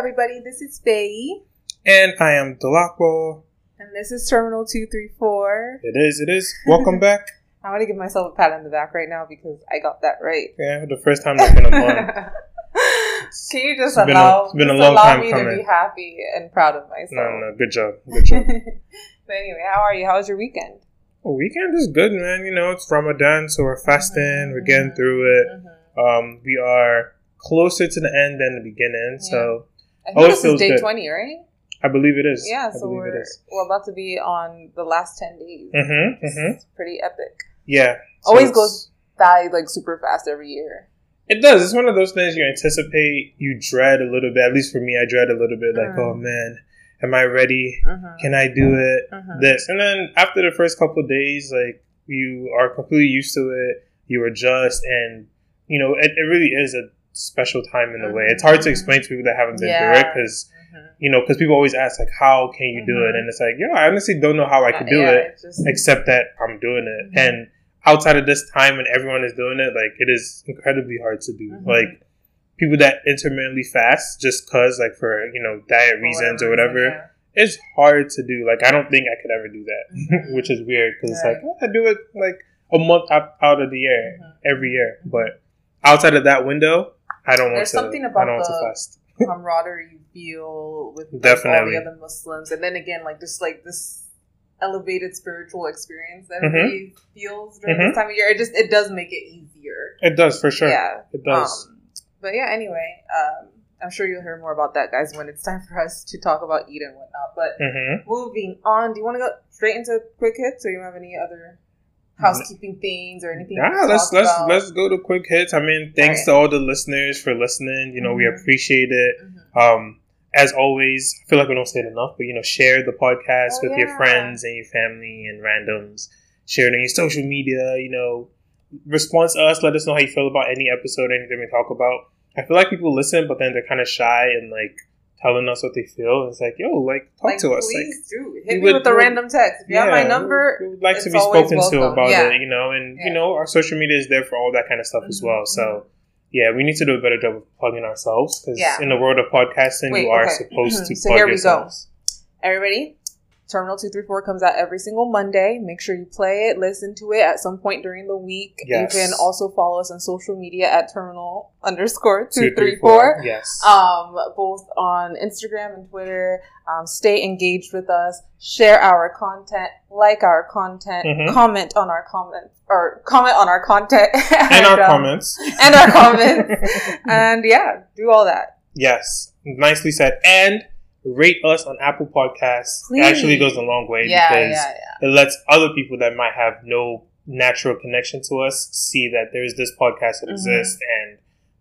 everybody. This is Faye. And I am Dolapo. And this is Terminal 234. It is, it is. Welcome back. I'm going to give myself a pat on the back right now because I got that right. Yeah, the first time I've been a month. Can you just It's been a- allow, it's been a long allow time me to be happy and proud of myself? No, no, good job. Good job. but anyway, how are you? How was your weekend? well, weekend is good, man. You know, it's Ramadan, so we're fasting. We're getting through it. Mhm. Um, we are closer to the end than the beginning, so I think Oh, this is day good. 20, right? I believe it is. Yeah, I so we're, we're about to be on the last 10 days. Mm-hmm. Mm-hmm. pretty epic. Yeah. So Always goes by like super fast every year. It does. It's one of those things you anticipate, you dread a little bit. At least for me, I dread a little bit. Like, Mm. oh man, am I ready? Mhm. Can I do it? Mhm. this and then after the first couple of days like you are completely used to it you adjust and you know it, it really is a special time in a way it's hard to explain to people that haven't been through it Yeah. because Mhm. you know because people always ask like how can you do it Mhm. and it's like yo i honestly don't know how i could do Yeah, it just- except that i'm doing it Mhm. and outside of this time when everyone is doing it like it is incredibly hard to do Mhm. like people that intermittently fast just cause like for you know diet reasons or reason, whatever yeah. it's hard to do. Like I don't think I could ever do that, which is weird because it's like I do it like a month out, of the year every year, but outside of that window, I don't want There's to. something I about don't want the- to fast. camaraderie you feel with like, Definitely. all the other Muslims, and then again, like just like this elevated spiritual experience that everybody feels during Mhm. this time of year. It just it does make it easier. It does for sure. Yeah. It does. Um, but yeah, anyway, um, I'm sure you'll hear more about that, guys, when it's time for us to talk about Eid and whatnot. But hmm moving on, do you want to go straight into quick hits, or you have any other housekeeping things or anything? Yeah, let's let's about? let's go to quick hits. I mean, thanks to all the listeners for listening. You know, we Mhm. appreciate it. Mhm. Um, as always, I feel like we don't say it enough, but you know, share the podcast Oh, with your friends and your family and randoms. Share it on your social media. You know, respond to us. Let us know how you feel about any episode, anything we talk about. I feel like people listen, but then they're kind of shy and like telling us what they feel. It's like, yo, like talk Like, to us. Like, please do hit me would- with a random text. If you have my number, We would like to be spoken to about Yeah. it, you know, and Yeah. you know, our social media is there for all that kind of stuff as Mhm, well. So, yeah, we need to do a better job of plugging ourselves because Yeah. in the world of podcasting, Wait, you are okay. supposed Mhm. to So plug here we go. yourselves. everybody, Terminal 234 comes out every single Monday. Make sure you play it, listen to it at some point during the week. Yes. You can also follow us on social media at Terminal underscore 234. Yes. Um, both on Instagram and Twitter. Um, stay engaged with us. Share our content. Like our content. Mhm. Comment on our comments or comment on our content and our um, comments. and our comments. and yeah, do all that. yes. Nicely said. And rate us on Apple Podcasts. It actually goes a long way Yeah, because yeah, yeah. it lets other people that might have no natural connection to us see that there's this podcast that Mhm. exists and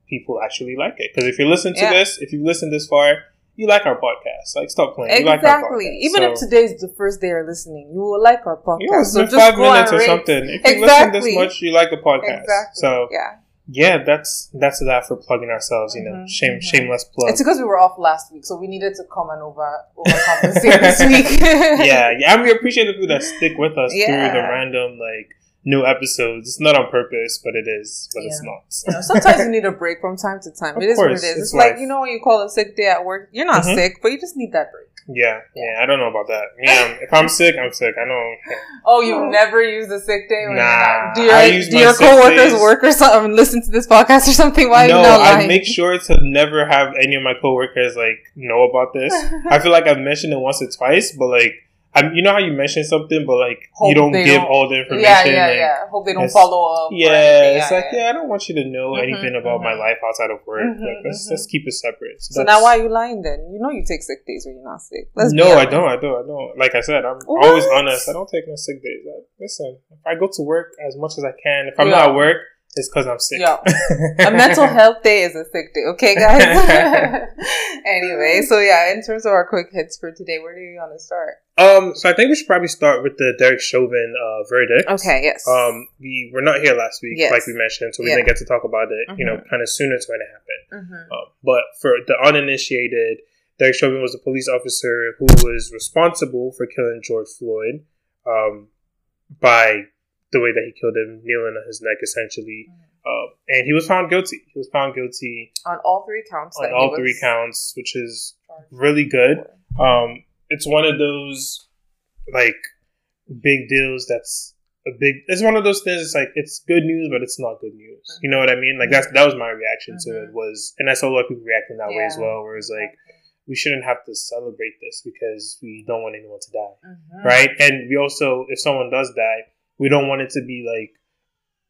people actually like it. Because if you listen to this, if you listen this far, you like our podcast. Like, stop playing. You like our Exactly. Even if today is the first day you're listening, you will like our podcast. yeah, it's so been just five minutes or rate- something. If you listen this much, you like the podcast. Exactly. So yeah, yeah, that's that's that for plugging ourselves. You know, Mhm, shame mhm. shameless plug. it's because we were off last week, so we needed to come and over overcompensate this week. yeah, yeah, and we appreciate the people that stick with us Yeah. through the random like new episodes. It's not on purpose, but it is, but it's not. Sometimes you need a break from time to time. Of it is course, is. it's It's, like life. you know when you call a sick day at work, you're not Mhm. sick, but you just need that break. Yeah, yeah, I don't know about that. Yeah, if I'm sick, I'm sick. I know. Oh, you never use a sick day when Nah. Do your, I use do my your coworkers days. work or something? Listen to this podcast or something? Why no, I make sure to never have any of my coworkers like know about this. I feel like I've mentioned it once or twice, but like, I'm, you know how you mention something, but like Hope you don't give don't- all the information. yeah, yeah, like, yeah. Hope they don't follow up. Yeah, it's like yeah, I don't want you to know Mhm, anything about my mhm. life outside of work. Mhm, like let's let's keep it separate. So that's- now why are you lying then? You know you take sick days when you're not sick. Let's no, I don't. I don't. I don't. Like I said, I'm What? always honest. I don't take no sick days. I, listen, if I go to work as much as I can, if I'm Yeah. not at work, it's because I'm sick. Yeah. A mental health day is a sick day, okay, guys? anyway, so yeah, in terms of our quick hits for today, where do you want to start? Um, so I think we should probably start with the Derek Chauvin uh, verdict. Okay, yes. Um, we were not here last week, Yes. like we mentioned, so we Yeah. didn't get to talk about it. You know, Mhm. kind of soon it's going to happen. Mhm. Um, but for the uninitiated, Derek Chauvin was a police officer who was responsible for killing George Floyd um, by the way that he killed him, kneeling on his neck, essentially. Uh, and he was found guilty. He was found guilty on all three counts. On all three counts, which is really good. Um, it's one of those like big deals that's a big it's one of those things it's like it's good news but it's not good news mm-hmm. you know what i mean like that's that was my reaction mm-hmm. to it mm-hmm. was and i saw a lot of people reacting that yeah. way as well where it's like we shouldn't have to celebrate this because we don't want anyone to die mm-hmm. right and we also if someone does die we don't want it to be like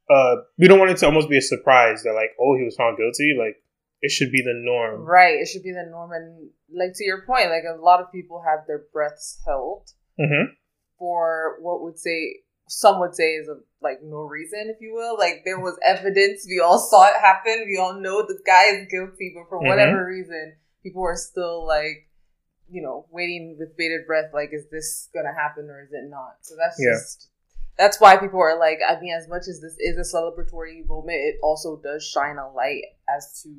uh we don't want it to almost be a surprise that like oh he was found guilty like it should be the norm right it should be the norm and like to your point like a lot of people have their breaths held mm-hmm. for what would say some would say is a, like no reason, if you will. Like there was evidence, we all saw it happen, we all know the guy is guilty, but for mm-hmm. whatever reason, people are still like, you know, waiting with bated breath. Like, is this gonna happen or is it not? So that's yeah. just that's why people are like, I mean, as much as this is a celebratory moment, it also does shine a light as to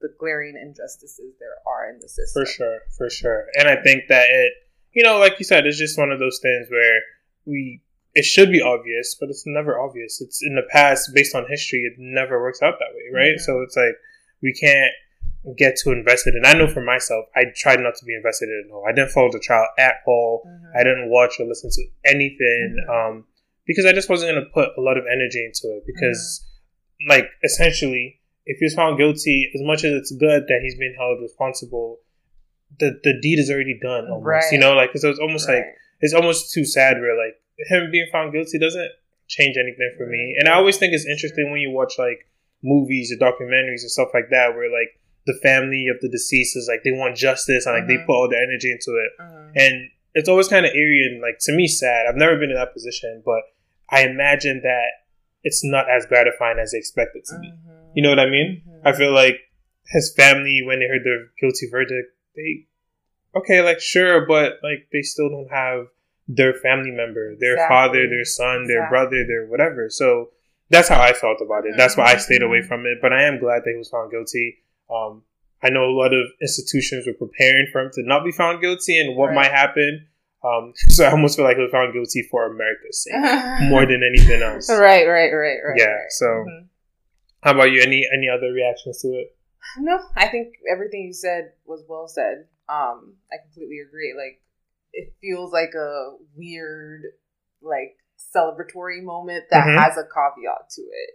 the glaring injustices there are in the system. For sure, for sure. And I think that it, you know, like you said, it's just one of those things where we it should be obvious, but it's never obvious. It's in the past, based on history, it never works out that way, right? Mm-hmm. So it's like we can't get too invested. And I know for myself, I tried not to be invested in it all. I didn't follow the trial at all. Mm-hmm. I didn't watch or listen to anything mm-hmm. um, because I just wasn't going to put a lot of energy into it. Because, mm-hmm. like, essentially, if he's found guilty, as much as it's good that he's being held responsible, the the deed is already done almost. Right. You know, like because it's almost right. like it's almost too sad. Where like him being found guilty doesn't change anything for me. And I always think it's interesting when you watch like movies or documentaries and stuff like that, where like the family of the deceased is like they want justice and like mm-hmm. they put all their energy into it, mm-hmm. and it's always kind of eerie and like to me sad. I've never been in that position, but I imagine that it's not as gratifying as they expect it to be. Mm-hmm. You know what I mean? I feel like his family when they heard the guilty verdict, they okay, like sure, but like they still don't have their family member, their exactly. father, their son, their exactly. brother, their whatever. So that's how I felt about it. That's why I stayed away mm-hmm. from it. But I am glad that he was found guilty. Um, I know a lot of institutions were preparing for him to not be found guilty and what right. might happen. Um, so I almost feel like he was found guilty for America's sake more than anything else. Right, right, right, right. Yeah. Right. So, mm-hmm. how about you? Any any other reactions to it? No, I think everything you said was well said. Um, I completely agree. Like it feels like a weird, like celebratory moment that mm-hmm. has a caveat to it.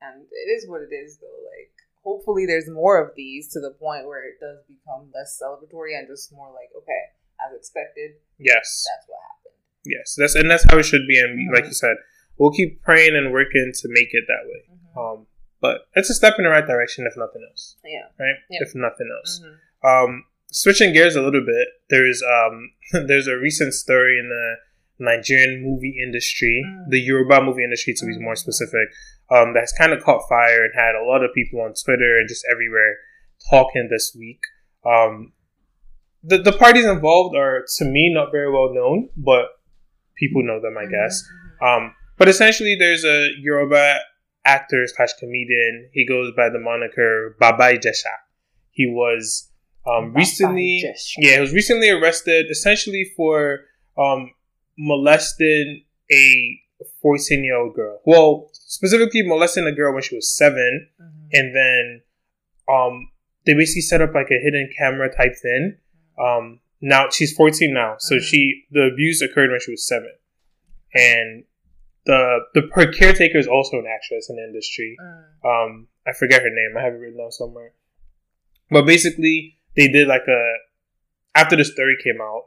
And it is what it is, though. Like, hopefully, there's more of these to the point where it does become less celebratory and just more like, okay, as expected. Yes, that's what happened. Yes, that's and that's how it should be. And mm-hmm. like you said, we'll keep praying and working to make it that way. Mm-hmm. Um, but it's a step in the right direction, if nothing else. Yeah. Right. If nothing else. Mm-hmm. Um, switching gears a little bit, there's um there's a recent story in the Nigerian movie industry, mm. the Yoruba movie industry to be more mm. specific, um, that's kind of caught fire and had a lot of people on Twitter and just everywhere talking this week. Um, the the parties involved are to me not very well known, but people know them, I mm-hmm. guess. Um, but essentially, there's a Yoruba actor slash comedian. He goes by the moniker Baba Ijesha. He was um, recently, yeah, he was recently arrested essentially for um, molesting a 14 year old girl. Well, specifically molesting a girl when she was 7 mm-hmm. and then um, they basically set up like a hidden camera type thing. Um, now she's 14 now, so mm-hmm. she the abuse occurred when she was seven, and the the her caretaker is also an actress in the industry. Mm. Um, I forget her name. I have it written down somewhere. But basically, they did like a after the story came out,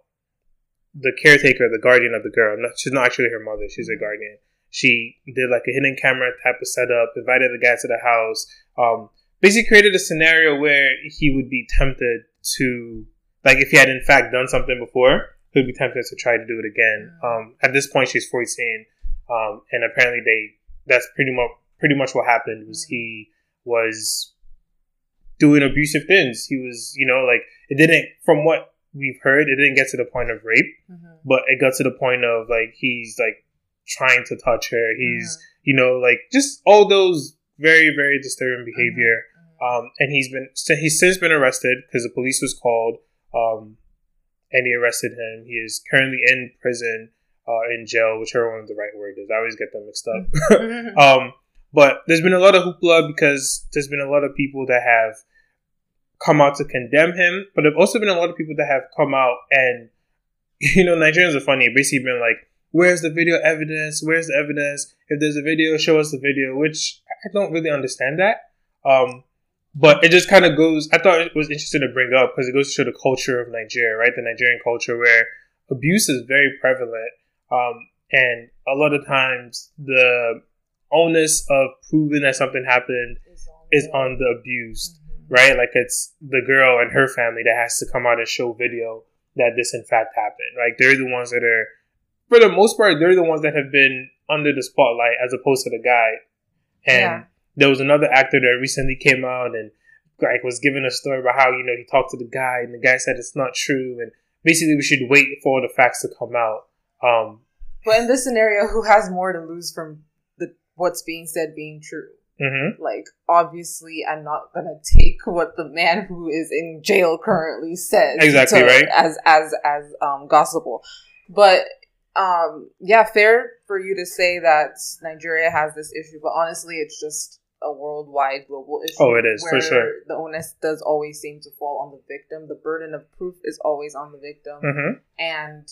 the caretaker, the guardian of the girl, not, she's not actually her mother, she's a guardian. She did like a hidden camera type of setup, invited the guy to the house, um, basically created a scenario where he would be tempted to, like, if he had in fact done something before, he would be tempted to try to do it again. Mm. Um, at this point, she's 14, um, and apparently they, that's pretty much, pretty much what happened was he was doing abusive things. He was, you know, like it didn't, from what we've heard, it didn't get to the point of rape, mm-hmm. but it got to the point of like he's like trying to touch her. He's, mm-hmm. you know, like just all those very, very disturbing behavior. Mm-hmm. Um, and he's been, he's since been arrested because the police was called, um, and he arrested him. He is currently in prison, uh, in jail, whichever one the right word is. I always get them mixed up. Mm-hmm. um, But there's been a lot of hoopla because there's been a lot of people that have come out to condemn him, but there've also been a lot of people that have come out and, you know, Nigerians are funny. Basically, been like, "Where's the video evidence? Where's the evidence? If there's a video, show us the video." Which I don't really understand that. Um, but it just kind of goes. I thought it was interesting to bring up because it goes to show the culture of Nigeria, right? The Nigerian culture where abuse is very prevalent, um, and a lot of times the onus of proving that something happened is on, the abused, mm-hmm. right? Like it's the girl and her family that has to come out and show video that this in fact happened. Like they're the ones that are, for the most part, they're the ones that have been under the spotlight as opposed to the guy. And yeah there was another actor that recently came out and like was giving a story about how you know he talked to the guy and the guy said it's not true and basically we should wait for the facts to come out. Um, but in this scenario, who has more to lose from the what's being said being true? Mm-hmm. Like obviously, I'm not gonna take what the man who is in jail currently says exactly to, right as as as um, gospel, but um, yeah, fair for you to say that Nigeria has this issue, but honestly, it's just a worldwide global issue. Oh, it is for sure. The onus does always seem to fall on the victim. The burden of proof is always on the victim, mm-hmm. and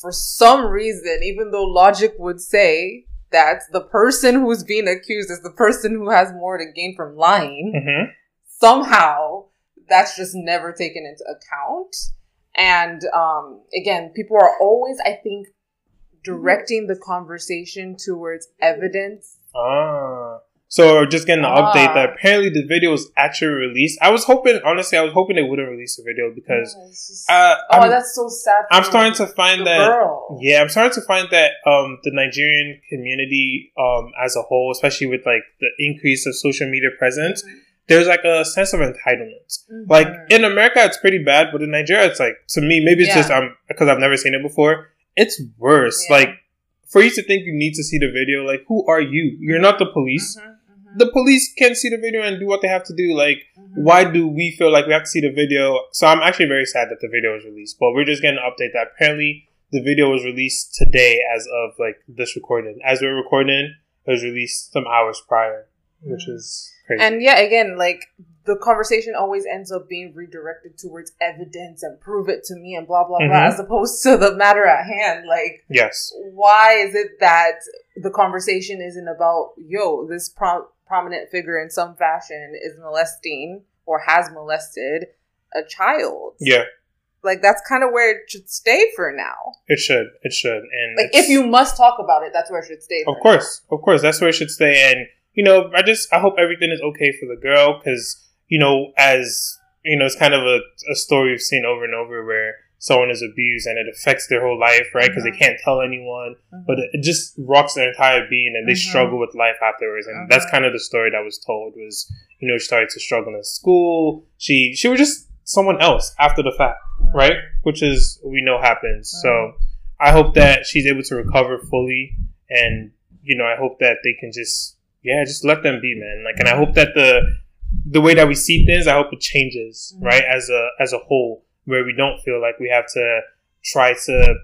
for some reason, even though logic would say that the person who's being accused is the person who has more to gain from lying, mm-hmm. somehow that's just never taken into account. And um, again, people are always, I think, directing the conversation towards evidence. Ah. So just getting an ah. update that apparently the video was actually released. I was hoping, honestly, I was hoping they wouldn't release the video because. Just, uh, oh, that's so sad. I'm starting to find that. Girl. Yeah, I'm starting to find that um, the Nigerian community um, as a whole, especially with like the increase of social media presence, mm-hmm. there's like a sense of entitlement. Mm-hmm. Like in America, it's pretty bad, but in Nigeria, it's like to me, maybe it's yeah. just um because I've never seen it before. It's worse. Yeah. Like for you to think you need to see the video, like who are you? You're not the police. Mm-hmm the police can see the video and do what they have to do. Like, mm-hmm. why do we feel like we have to see the video? So I'm actually very sad that the video was released, but we're just getting an update that apparently the video was released today as of like this recording. As we're recording, it was released some hours prior, which mm-hmm. is crazy. And yeah, again, like the conversation always ends up being redirected towards evidence and prove it to me and blah blah mm-hmm. blah, as opposed to the matter at hand. Like, yes, why is it that the conversation isn't about yo this prompt prominent figure in some fashion is molesting or has molested a child. Yeah. Like that's kind of where it should stay for now. It should. It should. And like if you must talk about it, that's where it should stay. Of course. Now. Of course. That's where it should stay. And you know, I just I hope everything is okay for the girl because you know, as you know, it's kind of a, a story we've seen over and over where someone is abused and it affects their whole life, right? Because mm-hmm. they can't tell anyone, mm-hmm. but it just rocks their entire being and they mm-hmm. struggle with life afterwards. And that's kind of the story that was told was, you know, she started to struggle in school. She, she was just someone else after the fact, right? Which is, we know happens. So. I hope that she's able to recover fully and, you know, I hope that they can just, yeah, just let them be, man. Like, and I hope that the, the way that we see things, I hope it changes, right? As a, as a whole where we don't feel like we have to try to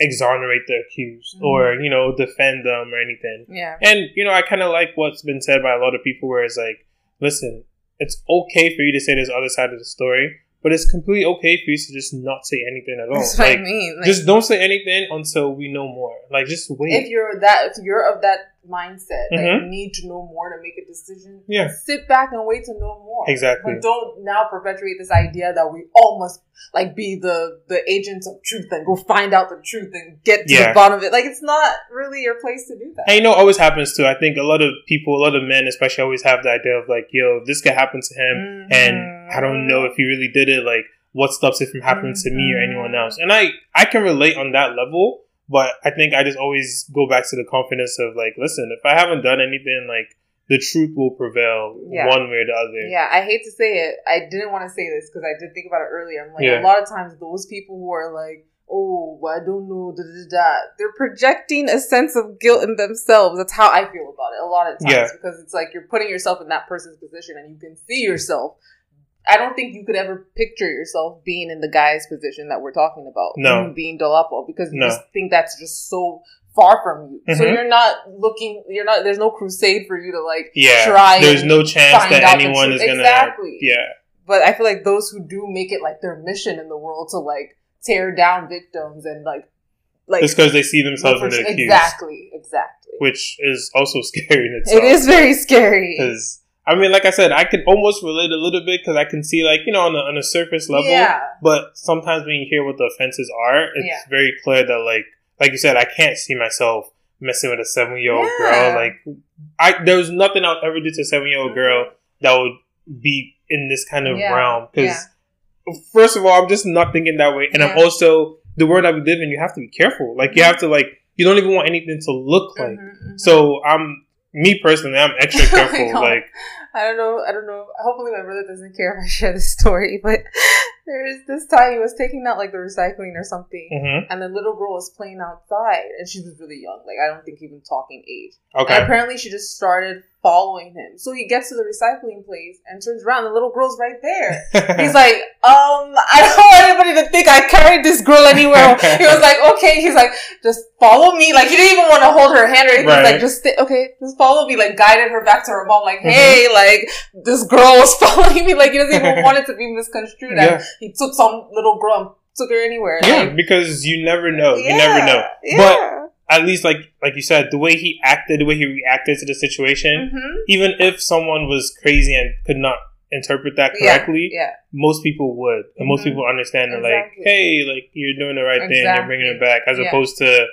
exonerate the accused mm-hmm. or you know defend them or anything. Yeah. And you know, I kind of like what's been said by a lot of people, where it's like, listen, it's okay for you to say this other side of the story, but it's completely okay for you to just not say anything at all. That's like, what I mean. Like, just don't say anything until we know more. Like, just wait. If you're that, if you're of that mindset, mm-hmm. that you need to know more to make a decision. Yeah. Sit back and wait to know more. Exactly. But don't now perpetuate this idea that we all must like be the the agents of truth and go find out the truth and get to yeah. the bottom of it. Like, it's not really your place to do that. And you know, always happens too. I think a lot of people, a lot of men, especially, always have the idea of like, yo, this could happen to him, mm-hmm. and I don't know if he really did it. Like what stops it from happening mm-hmm. to me or anyone else. And I, I can relate on that level, but I think I just always go back to the confidence of like, listen, if I haven't done anything, like the truth will prevail yeah. one way or the other. Yeah, I hate to say it. I didn't want to say this because I did think about it earlier. I'm like, yeah. a lot of times those people who are like, oh, well, I don't know, da, da, da, they're projecting a sense of guilt in themselves. That's how I feel about it a lot of times yeah. because it's like you're putting yourself in that person's position and you can see yourself I don't think you could ever picture yourself being in the guy's position that we're talking about. No. Being Dolapo because you no. just think that's just so far from you. Mm-hmm. So you're not looking, you're not, there's no crusade for you to like yeah, try. There's no chance that anyone is gonna. Exactly. Yeah. But I feel like those who do make it like their mission in the world to like tear down victims and like, like. It's because they see themselves in the accused. Exactly. Exactly. Which is also scary in itself. It is very scary. Because. I mean, like I said, I can almost relate a little bit because I can see, like, you know, on, the, on a surface level. Yeah. But sometimes when you hear what the offenses are, it's yeah. very clear that, like, like you said, I can't see myself messing with a seven year old yeah. girl. Like, I there was nothing I would ever do to a seven year old girl that would be in this kind of yeah. realm. Because first of all, I'm just not thinking that way, and I'm also the world that we live in. You have to be careful. Like, you have to like you don't even want anything to look like. Mm-hmm, mm-hmm. So I'm me personally, I'm extra oh careful. like I don't know. I don't know. Hopefully, my brother doesn't care if I share this story. But there is this time he was taking out like the recycling or something, mm-hmm. and the little girl was playing outside, and she was really young. Like I don't think even talking age. Okay. And apparently, she just started following him. So he gets to the recycling place and turns around. The little girl's right there. He's like, um, I don't want anybody to think I carried this girl anywhere. he was like, okay. He's like, just follow me. Like he didn't even want to hold her hand or anything. Right. like, just stay, okay, just follow me. Like guided her back to her mom. Like, mm-hmm. hey, like this girl was following me. Like he doesn't even want it to be misconstrued. Yeah. And he took some little girl and took her anywhere. Yeah, like, because you never know. Yeah, you never know. Yeah. But at least like like you said, the way he acted, the way he reacted to the situation, mm-hmm. even if someone was crazy and could not interpret that correctly, yeah, yeah. most people would, and mm-hmm. most people understand exactly. like, hey, like you're doing the right exactly. thing, you're bringing it back, as yeah. opposed to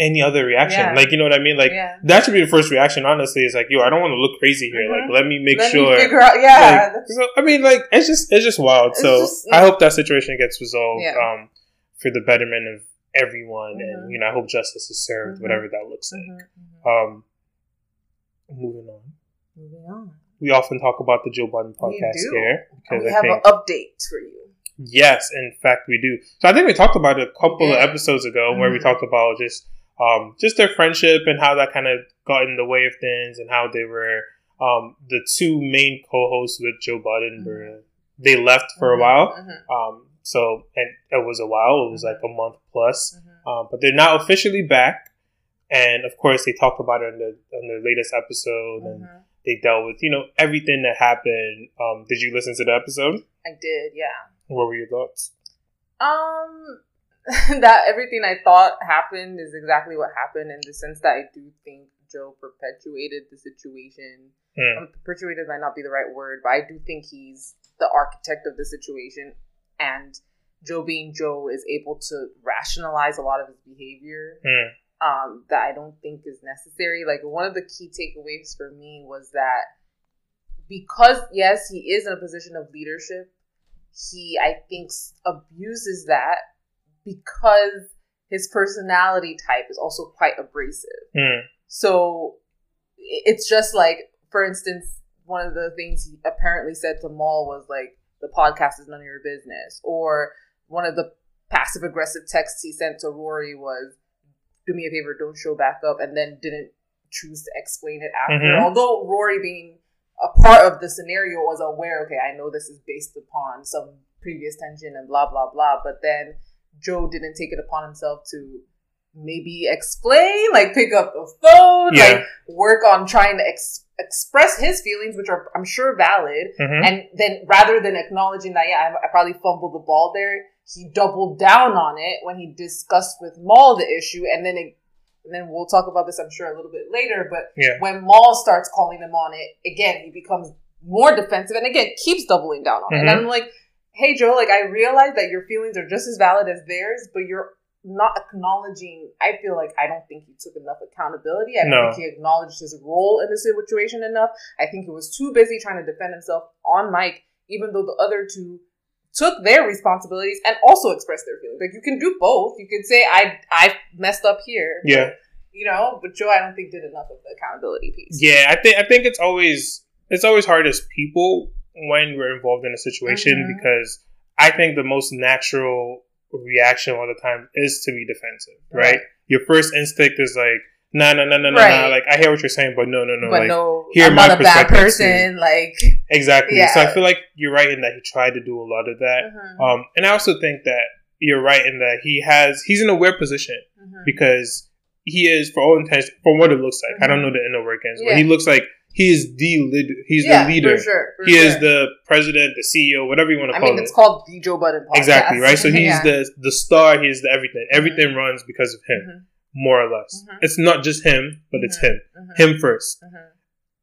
any other reaction. Yeah. Like, you know what I mean? Like, that should be the first reaction, honestly. It's like, yo, I don't want to look crazy here. Mm-hmm. Like, let me make let sure. Me figure out, yeah. Like, so, I mean, like, it's just, it's just wild. It's so just, I hope that situation gets resolved, um, for the betterment of everyone, mm-hmm. and you know, I hope justice is served, mm-hmm. whatever that looks like. Mm-hmm. Mm-hmm. Um, moving on. Moving on. We often talk about the Joe Budden podcast here because we I have think, an update for you. Yes, in fact, we do. So I think we talked about it a couple yeah. of episodes ago where we mm-hmm. talked about just um, just their friendship and how that kind of got in the way of things and how they were um, the two main co-hosts with Joe Budden were they left for a while. Um, so, and it was a while. It was like a month plus. Mm-hmm. Um, but they're now officially back. And of course, they talked about it in the in the latest episode, mm-hmm. and they dealt with you know everything that happened. Um, did you listen to the episode? I did. Yeah. What were your thoughts? Um, that everything I thought happened is exactly what happened in the sense that I do think Joe perpetuated the situation. Mm. Um, perpetuated might not be the right word, but I do think he's the architect of the situation and Joe being Joe is able to rationalize a lot of his behavior mm. um, that I don't think is necessary. Like one of the key takeaways for me was that because yes, he is in a position of leadership, he I think abuses that because his personality type is also quite abrasive. Mm. So it's just like, for instance, one of the things he apparently said to Mal was like, the podcast is none of your business. Or one of the passive aggressive texts he sent to Rory was, do me a favor, don't show back up, and then didn't choose to explain it after. Mm-hmm. Although Rory being a part of the scenario was aware, okay, I know this is based upon some previous tension and blah, blah, blah. But then Joe didn't take it upon himself to maybe explain, like pick up the phone, yeah. like work on trying to ex- express his feelings, which are I'm sure valid, mm-hmm. and then rather than acknowledging that, yeah, I, I, probably fumbled the ball there, he doubled down on it when he discussed with Mal the issue, and then it, and then we'll talk about this, I'm sure, a little bit later. But yeah. when Mal starts calling him on it again, he becomes more defensive, and again keeps doubling down on mm-hmm. it. And I'm like, hey Joe, like I realize that your feelings are just as valid as theirs, but you're not acknowledging. I feel like I don't think he took enough accountability. I don't no. think he acknowledged his role in the situation enough. I think he was too busy trying to defend himself on mic, even though the other two took their responsibilities and also expressed their feelings. Like you can do both. You can say I I messed up here. Yeah. But, you know, but Joe, I don't think did enough of the accountability piece. Yeah, I think I think it's always it's always hard as people when we're involved in a situation mm-hmm. because I think the most natural reaction all the time is to be defensive, right? right. Your first instinct is like, no, no, no, no, no. Like I hear what you're saying, but no, no, no. But like, no, hear I'm my not a bad person. Too. Like exactly. Yeah. So I feel like you're right in that he tried to do a lot of that. Mm-hmm. Um, and I also think that you're right in that he has he's in a weird position mm-hmm. because he is for all intents, from what it looks like. Mm-hmm. I don't mm-hmm. know the inner workings, yeah. but he looks like he is the leader. He's yeah, the leader. For sure, for he sure. is the president, the CEO, whatever you want to call it. I mean, it. It's called the Joe Budden podcast. Exactly right. So he's yeah. the the star. He's the everything. Mm-hmm. Everything mm-hmm. runs because of him, mm-hmm. more or less. Mm-hmm. It's not just him, but it's him. Him 1st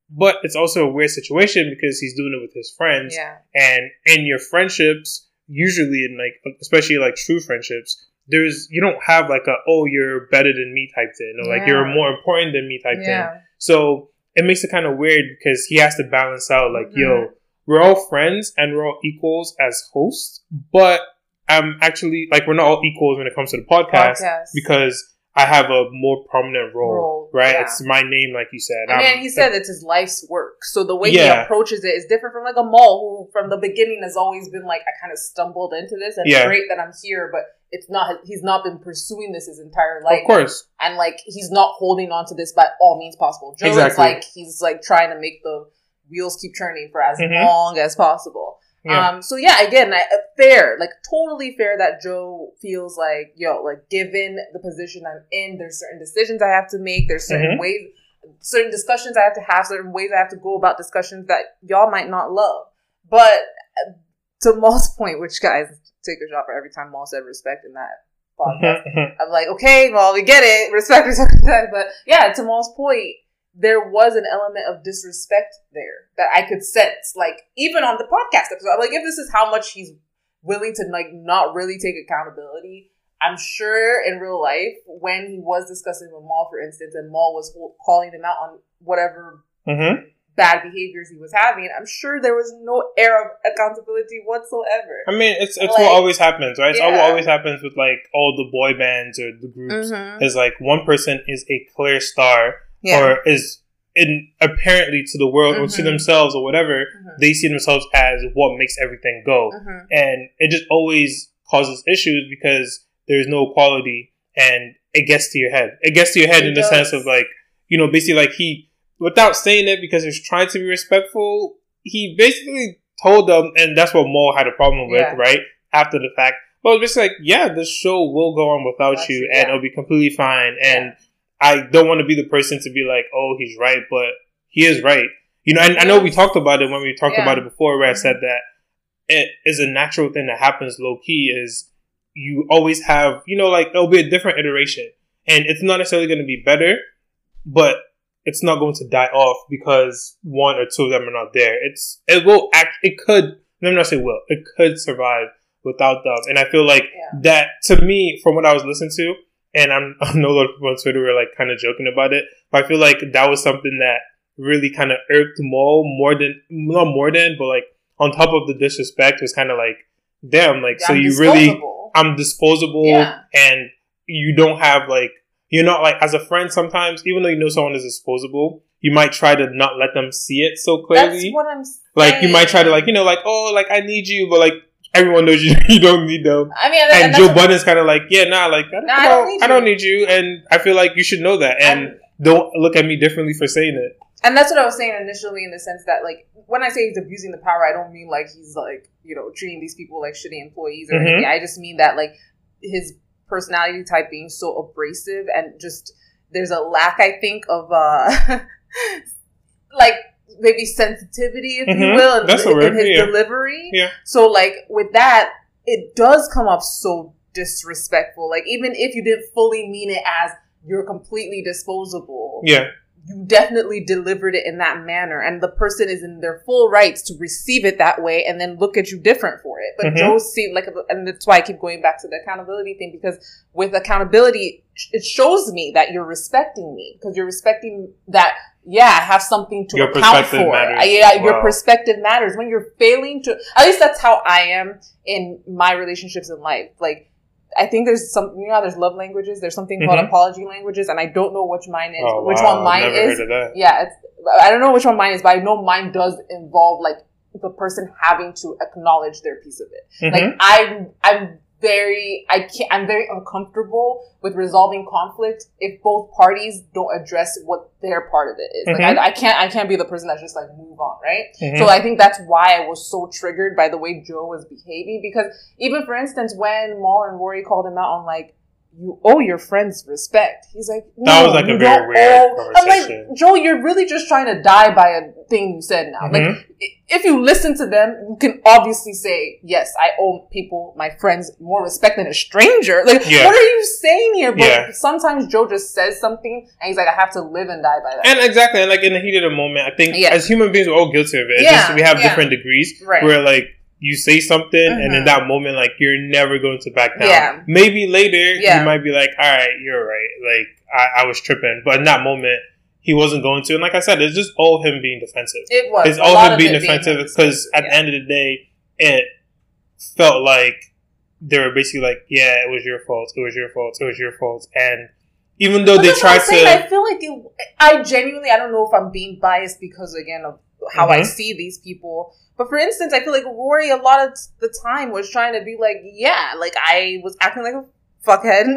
But it's also a weird situation because he's doing it with his friends. Yeah. And in your friendships, usually in like, especially like true friendships, there's you don't have like a oh you're better than me type thing or like yeah. you're more important than me type thing. So it makes it kind of weird because he has to balance out like mm-hmm. yo we're all friends and we're all equals as hosts, but I'm actually like we're not all equals when it comes to the podcast, podcast. because I have a more prominent role, role right? Yeah. It's my name, like you said. And then he said it's his life's work. So the way yeah. he approaches it is different from like a Mal, who from the beginning has always been like, I kind of stumbled into this, and yeah. it's great that I'm here, but it's not. He's not been pursuing this his entire life, of course, and like he's not holding on to this by all means possible. Joe exactly. is like he's like trying to make the wheels keep turning for as mm-hmm. long as possible. Yeah. Um, so yeah, again, I, uh, fair, like totally fair that Joe feels like, yo, like given the position I'm in, there's certain decisions I have to make, there's certain mm-hmm. ways, certain discussions I have to have, certain ways I have to go about discussions that y'all might not love. But uh, to Mal's point, which guys take a shot for every time Mal said respect in that podcast, I'm like, okay, well, we get it, respect, respect, but yeah, to Mal's point there was an element of disrespect there that I could sense. Like even on the podcast episode, I'm like, if this is how much he's willing to like not really take accountability, I'm sure in real life when he was discussing with Mal, for instance, and Mal was calling him out on whatever mm-hmm. Bad behaviors he was having, I'm sure there was no air of accountability whatsoever. I mean, it's it's like, what always happens, right? It's yeah. what always happens with like all the boy bands or the groups. Mm-hmm. Is like one person is a clear star yeah. or is in apparently to the world mm-hmm. or to mm-hmm. themselves or whatever, mm-hmm. they see themselves as what makes everything go. Mm-hmm. And it just always causes issues because there's no quality and it gets to your head. It gets to your head it in does. the sense of like, you know, basically like he, without saying it because he's trying to be respectful, he basically told them, and that's what Mo had a problem with, yeah. right? After the fact. But it's just like, yeah, this show will go on without you, and yeah. it'll be completely fine. And I don't want to be the person to be like, oh, he's right, but he is right. You know, and I know we talked about it when we talked yeah. about it before, where I mm-hmm. said that it is a natural thing that happens low key. Is you always have, you know, like it'll be a different iteration, and it's not necessarily going to be better, but it's not going to die off because one or two of them are not there. It's it will act. It could. Let me not say will. It could survive without them, and I feel like yeah. that to me, from what I was listening to, and I'm, I know a lot of people on Twitter were like kind of joking about it, but I feel like that was something that really kind of irked Mal more than, not more than, but like on top of the disrespect was kind of like, damn, like, yeah, so I'm you really, I'm disposable yeah. and you don't have like, you're not like, as a friend sometimes, even though you know someone is disposable, you might try to not let them see it so clearly. That's what I'm saying. Like, you might try to like, you know, like, oh, like, I need you, but like, everyone knows you. You don't need them. I mean, and, and Joe Budden's kind of like, yeah, nah, like, I don't, nah, I don't, need, I don't need, you. and I feel like you should know that, and I'm, don't look at me differently for saying it. And that's what I was saying initially, in the sense that, like, when I say he's abusing the power, I don't mean like he's like, you know, treating these people like shitty employees or mm-hmm. anything. I just mean that like his personality type being so abrasive and just there's a lack, I think, of uh like maybe sensitivity, if mm-hmm. you will, in, in his yeah. delivery. Yeah. So like with that, it does come off so disrespectful. Like even if you didn't fully mean it as you're completely disposable. Yeah. You definitely delivered it in that manner, and the person is in their full rights to receive it that way, and then look at you different for it. But mm-hmm. Joe seemed like, and that's why I keep going back to the accountability thing because with accountability, it shows me that you're respecting me because you're respecting that yeah, I have something to your account for. Matters. Yeah, wow. your perspective matters. When you're failing to, at least that's how I am in my relationships in life. Like, I think there's some, you know, there's love languages. There's something mm-hmm. called apology languages, and I don't know which mine is. Oh, which wow. one mine Never is? Yeah, it's, I don't know which one mine is, but I know mine does involve like the person having to acknowledge their piece of it. Mm-hmm. Like I'm, I'm very I can't I'm very uncomfortable with resolving conflict if both parties don't address what their part of it is. Mm-hmm. Like I, I, can't I can't be the person that's just like move on, right? Mm-hmm. So I think that's why I was so triggered by the way Joe was behaving because even for instance when Mal and Rory called him out on like you owe your friends respect. He's like, no, that was like a very weird owe. I'm like, Joe, you're really just trying to die by a thing you said now. Mm-hmm. Like, if you listen to them, you can obviously say, yes, I owe people, my friends, more respect than a stranger. Like, yeah. what are you saying here? But yeah. sometimes Joe just says something and he's like, I have to live and die by that. And exactly, and like in the heat of the moment, I think yeah. as human beings, we're all guilty of it. Yeah. Just, we have different degrees right. where like, you say something mm-hmm. and in mm-hmm. that moment like you're never going to back down yeah. maybe later yeah. you might be like all right you're right like I, I, was tripping but in that moment he wasn't going to and like i said it's just all him being defensive it was it's all him being defensive because at yeah. the end of the day it felt like they were basically like yeah it was your fault it was your fault it was your fault and even though but they tried to i feel like it, i genuinely i don't know if i'm being biased because again of how mm-hmm. i see these people but for instance, I feel like Rory a lot of the time was trying to be like, yeah, like I was acting like a fuckhead.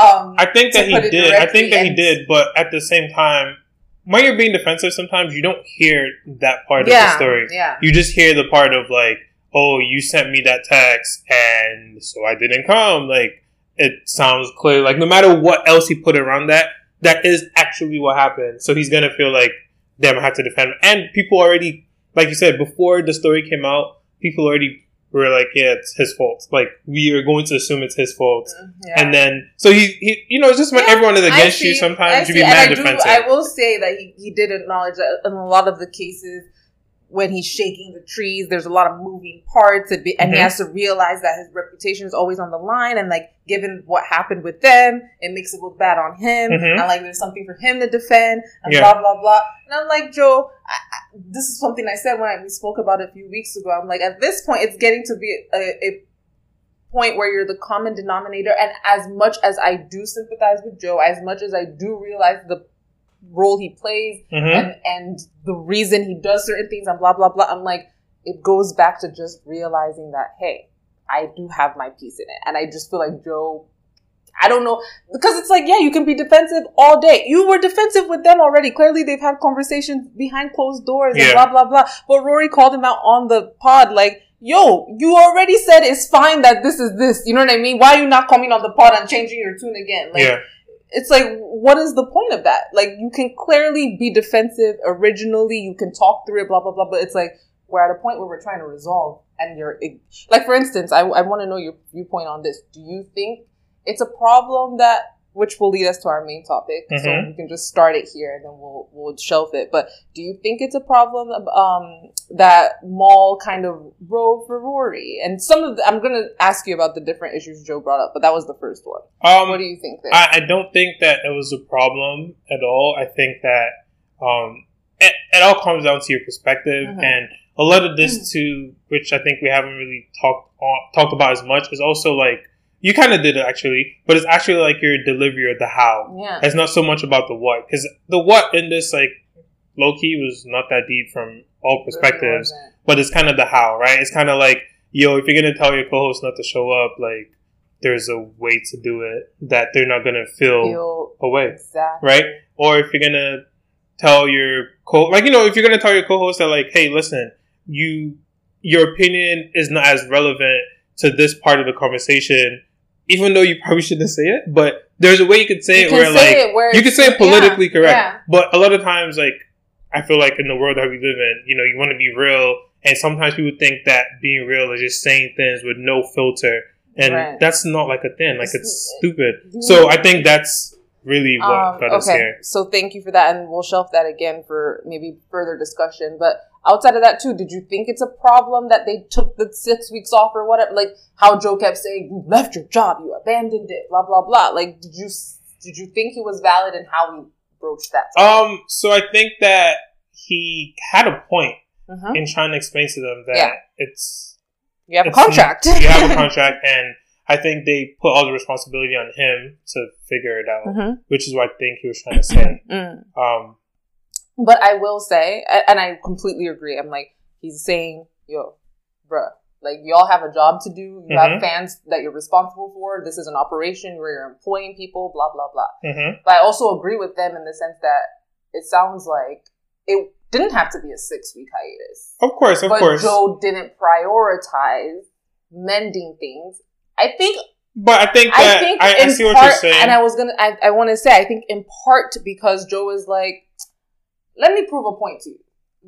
um, I think that he did. I think that he did. But at the same time, when you're being defensive, sometimes you don't hear that part yeah, of the story. Yeah. You just hear the part of like, oh, you sent me that text, and so I didn't come. Like it sounds clear. Like no matter what else he put around that, that is actually what happened. So he's gonna feel like, I have to defend. And people already like you said, before the story came out, people already were like, yeah, it's his fault. Like, we are going to assume it's his fault. Mm, yeah. And then, so he, he, you know, it's just when yeah, everyone is against you, sometimes you be mad defensive. I will say that he, he did acknowledge that in a lot of the cases, when he's shaking the trees, there's a lot of moving parts, and, be, and mm-hmm. he has to realize that his reputation is always on the line. And like, given what happened with them, it makes it look bad on him, mm-hmm. and like, there's something for him to defend, and yeah. blah blah blah. And I'm like, Joe, I, I, this is something I said when we spoke about it a few weeks ago. I'm like, at this point, it's getting to be a, a point where you're the common denominator. And as much as I do sympathize with Joe, as much as I do realize the role he plays mm-hmm. and and the reason he does certain things and blah blah blah. I'm like, it goes back to just realizing that hey, I do have my piece in it, and I just feel like Joe. I don't know because it's like yeah, you can be defensive all day. You were defensive with them already. Clearly, they've had conversations behind closed doors yeah. and blah blah blah. But Rory called him out on the pod like yo, you already said it's fine that this is this. You know what I mean? Why are you not coming on the pod and changing your tune again? Like, yeah it's like what is the point of that? Like you can clearly be defensive originally you can talk through it blah blah blah but it's like we're at a point where we're trying to resolve and you're like for instance i, I want to know your viewpoint on this. Do you think it's a problem that which will lead us to our main topic. Mm-hmm. So we can just start it here and then we'll we'll shelf it. But do you think it's a problem um, that Mal kind of wrote for Rory? And some of the, I'm going to ask you about the different issues Joe brought up, but that was the first one. Um, what do you think there? I, I, don't think that it was a problem at all. I think that um, it, it, all comes down to your perspective mm-hmm. and a lot of this mm-hmm. too, which I think we haven't really talked talked about as much, is also like you kind of did it actually, but it's actually like your delivery of the how. Yeah. It's not so much about the what, because the what in this like low key was not that deep from all perspectives, really but it's kind of the how, right? It's kind of like, yo, if you're gonna tell your co-host not to show up, like there's a way to do it that they're not gonna feel, feel away, exactly. right? Or if you're gonna tell your co, like you know, if you're gonna tell your co-host that like, hey, listen, you, your opinion is not as relevant to this part of the conversation even though you probably shouldn't say it, but there's a way you could say you it where say like it where you can say it politically yeah, correct. Yeah. But a lot of times, like I feel like in the world that we live in, you know, you want to be real, and sometimes people think that being real is just saying things with no filter, and right. that's not like a thing. Like it's stupid. So I think that's really what um, got us okay. here. So thank you for that, and we'll shelf that again for maybe further discussion. But outside of that too, did you think it's a problem that they took the six weeks off or whatever? Like how Joe kept saying, "You left your job, you abandoned it," blah blah blah. Like, did you did you think he was valid in how he broached that? Um, so I think that he had a point mm-hmm. in trying to explain to them that yeah. it's you have a contract. you have a contract, and I think they put all the responsibility on him to figure it out, mm-hmm. which is what I think he was trying to say. Mm. Um, but I will say, and I completely agree. I'm like, he's saying, yo, bruh, like y'all have a job to do. You mm-hmm. have fans that you're responsible for. This is an operation where you're employing people, blah, blah, blah. Mm-hmm. But I also agree with them in the sense that it sounds like it didn't have to be a six week hiatus. Of course, of but course. Joe didn't prioritize mending things. I think But I think that I, think I, I see part, what you're saying, and I was gonna. I, I want to say I think in part because Joe is like, let me prove a point to you.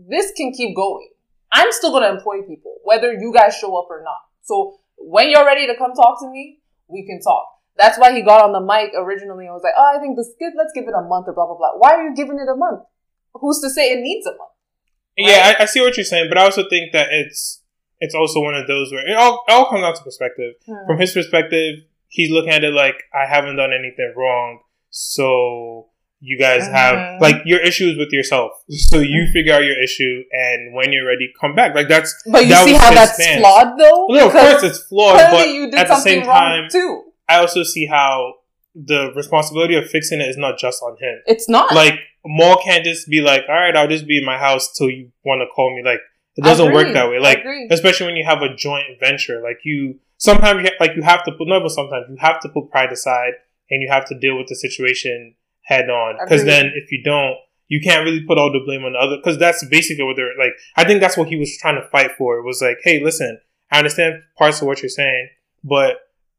This can keep going. I'm still gonna employ people, whether you guys show up or not. So when you're ready to come talk to me, we can talk. That's why he got on the mic originally and was like, oh, I think this, let's give it a month or blah, blah, blah. Why are you giving it a month? Who's to say it needs a month? Right? Yeah, I, I, see what you're saying, but I also think that it's, it's also one of those where it all, it all comes down to perspective. Hmm. From his perspective, he's looking at it like, I haven't done anything wrong. So you guys uh-huh. have like your issues with yourself. So you figure out your issue, and when you're ready, come back. Like that's. But you that see how that's stance. flawed, though. No, of course it's flawed, but at the same time, too. I also see how the responsibility of fixing it is not just on him. It's not like Mal can't just be like, "All right, I'll just be in my house till you want to call me." Like it doesn't work that way. Like especially when you have a joint venture, like you sometimes you ha- like you have to put no, but sometimes you have to put pride aside and you have to deal with the situation head on. Because then if you don't, you can't really put all the blame on the other. Because that's basically what they're like. I think that's what he was trying to fight for. It was like, hey, listen, I understand parts of what you're saying, but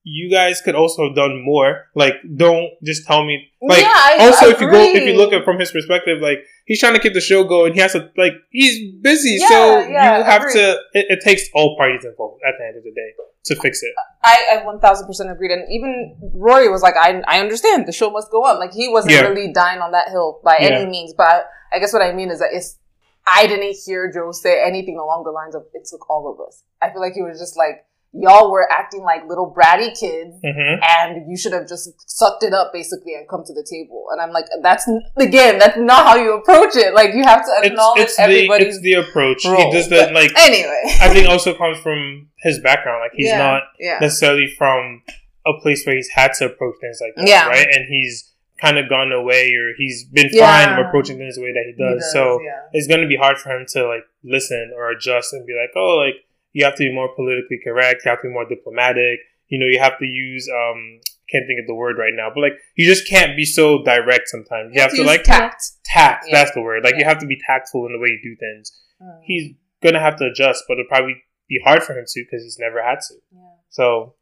you guys could also have done more. Like, don't just tell me. Like, yeah, I, also, if you go, if you look at from his perspective, like he's trying to keep the show going. He has to, like, he's busy, yeah, so yeah, you have to. It, it, takes all parties involved at the end of the day to fix it. I, I one thousand percent agreed, and even Rory was like, "I, I understand. The show must go on." Like he wasn't really dying on that hill by any means, but I guess what I mean is that it's. I didn't hear Joe say anything along the lines of "it took all of us." I feel like he was just like y'all were acting like little bratty kids mm-hmm. and you should have just sucked it up basically and come to the table. And I'm like, that's again, that's not how you approach it. Like you have to acknowledge it's, it's everybody's the, it's the approach. Role. He does that like anyway. I think also comes from his background. Like he's yeah, not yeah. necessarily from a place where he's had to approach things like that, yeah. right? And he's kind of gone away or he's been yeah. fine approaching things the way that he does. He does so it's going to be hard for him to like listen or adjust and be like, oh, like you have to be more politically correct. You have to be more diplomatic. You know, you have to use um can't think of the word right now, but like you just can't be so direct sometimes. You, you have, have, to, like tact. Tact, yeah. that's the word. Like yeah. you have to be tactful in the way you do things. Mm. He's gonna have to adjust, but it'll probably be hard for him to because he's never had to. Yeah. So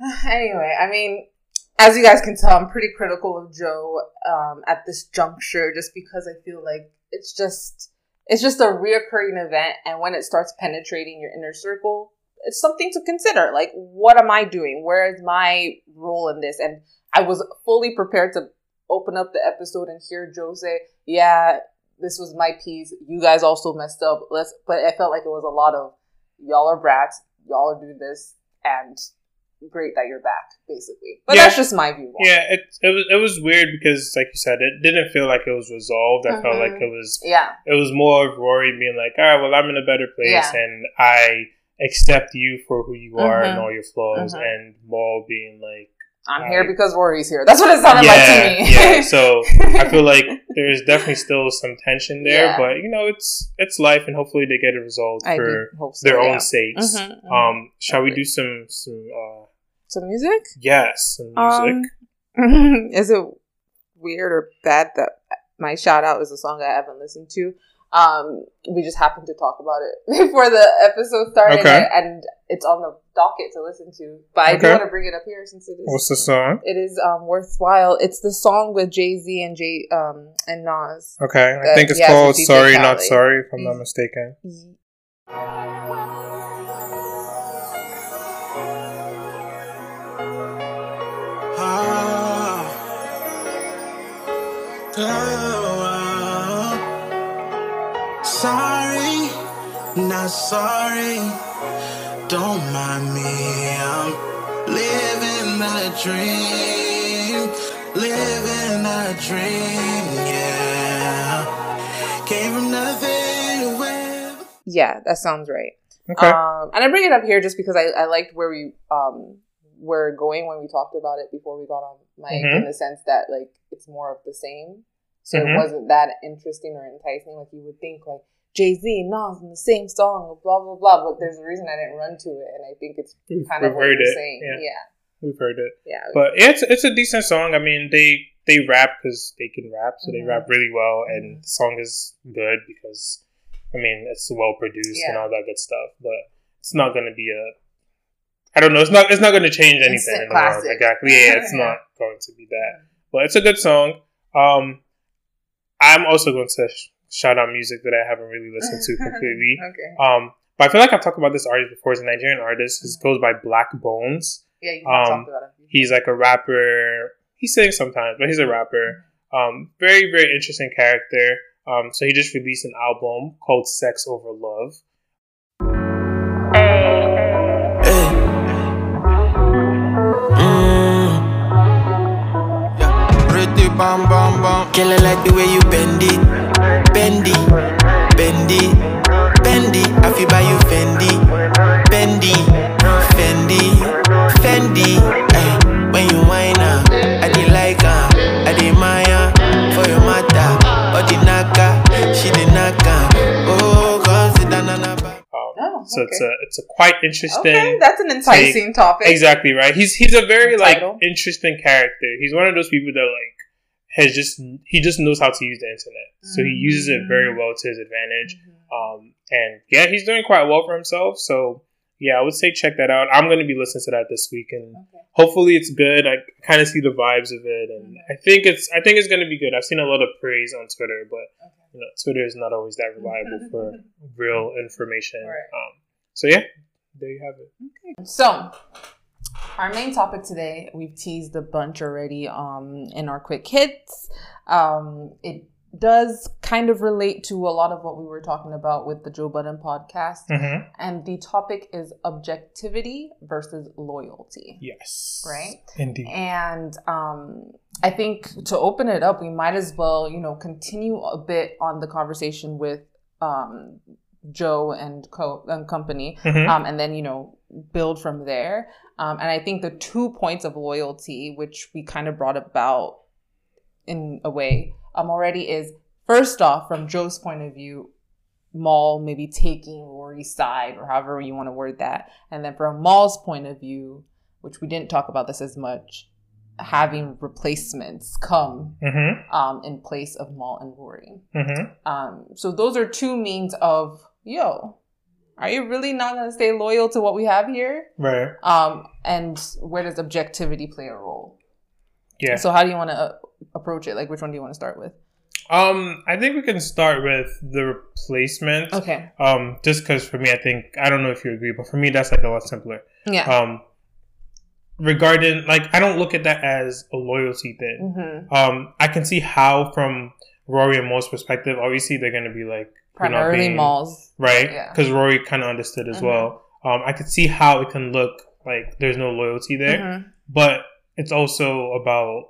anyway, I mean, as you guys can tell, I'm pretty critical of Joe um, at this juncture, just because I feel like it's just it's just a reoccurring event. And when it starts penetrating your inner circle, it's something to consider. Like, what am I doing? Where is my role in this? And I was fully prepared to open up the episode and hear Joe say, yeah, this was my piece. You guys also messed up. Let's, but I felt like it was a lot of y'all are brats. Y'all are doing this. And great that you're back, basically. But yeah. that's just my view. Yeah, it it was it was weird because, like you said, it didn't feel like it was resolved. I mm-hmm. felt like it was yeah. It was more of Rory being like, all right, well, I'm in a better place, yeah. and I accept you for who you are mm-hmm. and all your flaws, mm-hmm. and Mal being like. I'm here because Rory's here. That's what it sounded yeah, like to me. yeah. So I feel like there's definitely still some tension there, but you know, it's it's life, and hopefully they get it resolved I for so, their own sakes. Mm-hmm, mm-hmm. Um, shall we do some some uh, some music? Yes, some music. Um, is it weird or bad that my shout out is a song I haven't listened to? Um, we just happened to talk about it before the episode started, okay. and it's on the docket to listen to. But I okay. do want to bring it up here since it is. What's the song? It is um, worthwhile. It's the song with Jay Z and Jay um, and Nas. Okay, I think it's called "Sorry Not Sorry," if I'm not mistaken. Sorry, not sorry. Don't mind me, I'm living a dream, living a dream, yeah. Came from nothing. With... Yeah, that sounds right. Okay. Um, and I bring it up here just because I, I liked where we um, were going when we talked about it before we got on mic, mm-hmm. in the sense that like it's more of the same. So mm-hmm. it wasn't that interesting or enticing like you would think like Jay Z Nas in the same song, blah blah blah. But there's a reason I didn't run to it, and I think it's We've kind of what you're it. saying. Yeah. yeah. we've heard it. Yeah, but it's it's a decent song. I mean, they they rap because they can rap, so mm-hmm. they rap really well, and mm-hmm. the song is good because I mean it's well produced yeah. and all that good stuff. But it's not going to be a I don't know. It's not. It's not going to change anything in the world. Exactly. Yeah, it's not going to be that. But it's a good song. Um, I'm also going to shout out music that I haven't really listened to completely. okay. Um, but I feel like I've talked about this artist before. He's a Nigerian artist. He goes by Blaqbonez. Yeah, you um, talked about it. He's like a rapper. He sings sometimes, but he's a rapper. Um, very very interesting character. Um, so he just released an album called Sex Over Love. Bam bam bam. Girl, I like the way you bend it, bend it, bend it, bend it. I feel buy you Fendi, Fendi, Fendi, Fendi. Hey. When you whine up, I dey like her, I dey Maya for your matter. Ah, oh, the naka, she the naka. Oh, cause it na na na. Oh, so it's a it's a quite interesting. Okay, that's an enticing topic. Exactly right. He's he's a very like interesting character. He's one of those people that like has just he just knows how to use the internet. So he uses it very well to his advantage. Um, and yeah, he's doing quite well for himself. So yeah, I would say check that out. I'm going to be listening to that this week, and Okay. hopefully it's good. I kind of see the vibes of it, and I think it's I think it's going to be good. I've seen a lot of praise on Twitter, but you know, Twitter is not always that reliable for real information. Right. Um, so yeah, there you have it. So, our main topic today, we've teased a bunch already um, in our quick hits. Um, it does kind of relate to a lot of what we were talking about with the Joe Budden podcast. Mm-hmm. And the topic is objectivity versus loyalty. Yes. Right? Indeed. And um, I think to open it up, we might as well, you know, continue a bit on the conversation with um, Joe and co and company, Mhm. um, and then you know build from there. Um, and I think the two points of loyalty, which we kind of brought about in a way, um, already is first off from Joe's point of view, Mal maybe taking Rory's side or however you want to word that, and then from Mal's point of view, which we didn't talk about this as much, having replacements come Mm-hmm. um, in place of Mal and Rory. Mm-hmm. Um, so those are two means of yo. Are you really not going to stay loyal to what we have here? Right. Um, and where does objectivity play a role? Yeah. So how do you want to uh, approach it? Like, which one do you want to start with? Um, I think we can start with the replacement. Okay. Um, just because for me, I think I don't know if you agree, but for me, that's like a lot simpler. Yeah. Um, regarding like I don't look at that as a loyalty thing. hmm Um, I can see how from Rory and Mal's perspective, obviously they're gonna be like Primarily being- malls. right? Yeah. Because Rory kind of understood as Mhm. well. Um, I could see how it can look like there's no loyalty there, Mhm. but it's also about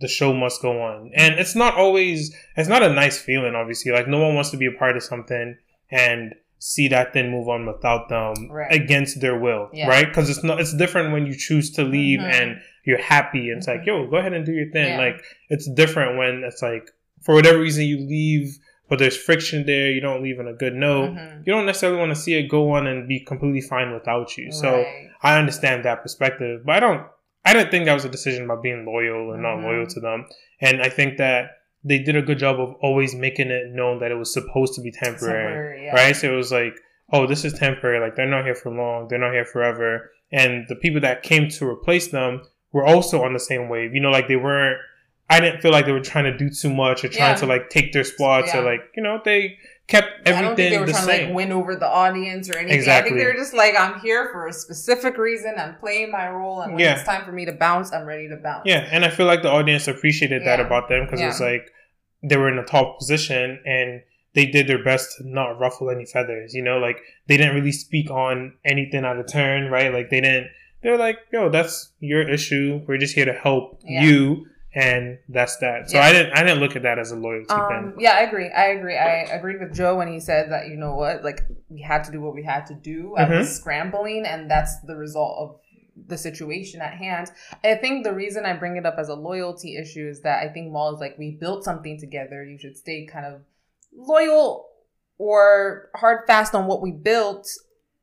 the show must go on, and it's not always. It's not a nice feeling, obviously. Like no one wants to be a part of something and see that thing move on without them Right. against their will, Yeah. right? Because it's not. It's different when you choose to leave Mhm. and you're happy. And it's like, yo, go ahead and do your thing. Yeah. Like it's different when it's like for whatever reason you leave, but there's friction there. You don't leave on a good note Mhm. you don't necessarily want to see it go on and be completely fine without you. So I understand that perspective, but I don't. I don't think that was a decision about being loyal and not Mhm. loyal to them. And I think that they did a good job of always making it known that it was supposed to be temporary, Temporary, yeah. right? So it was like, oh, this is temporary. Like they're not here for long. They're not here forever. And the people that came to replace them were also on the same wave. You know, like they weren't. I didn't feel like they were trying to do too much or trying Yeah. to like take their spots Yeah. or like you know they kept everything. I don't think they were the trying same. to like win over the audience or anything. I Exactly. think they were just like, I'm here for a specific reason. I'm playing my role, and when Yeah. it's time for me to bounce, I'm ready to bounce. Yeah, and I feel like the audience appreciated that about them because it's like they were in a top position and they did their best to not ruffle any feathers. You know, like they didn't really speak on anything out of turn, right? Like they didn't. They were like, "Yo, that's your issue. We're just here to help you." And that's that. So Yeah. I didn't. I didn't look at that as a loyalty Um, thing. yeah, I agree. I agree. I agreed with Joe when he said that you know what, like we had to do what we had to do. I Mhm. was scrambling, and that's the result of the situation at hand. I think the reason I bring it up as a loyalty issue is that I think Mal is like we built something together. You should stay kind of loyal or hard fast on what we built,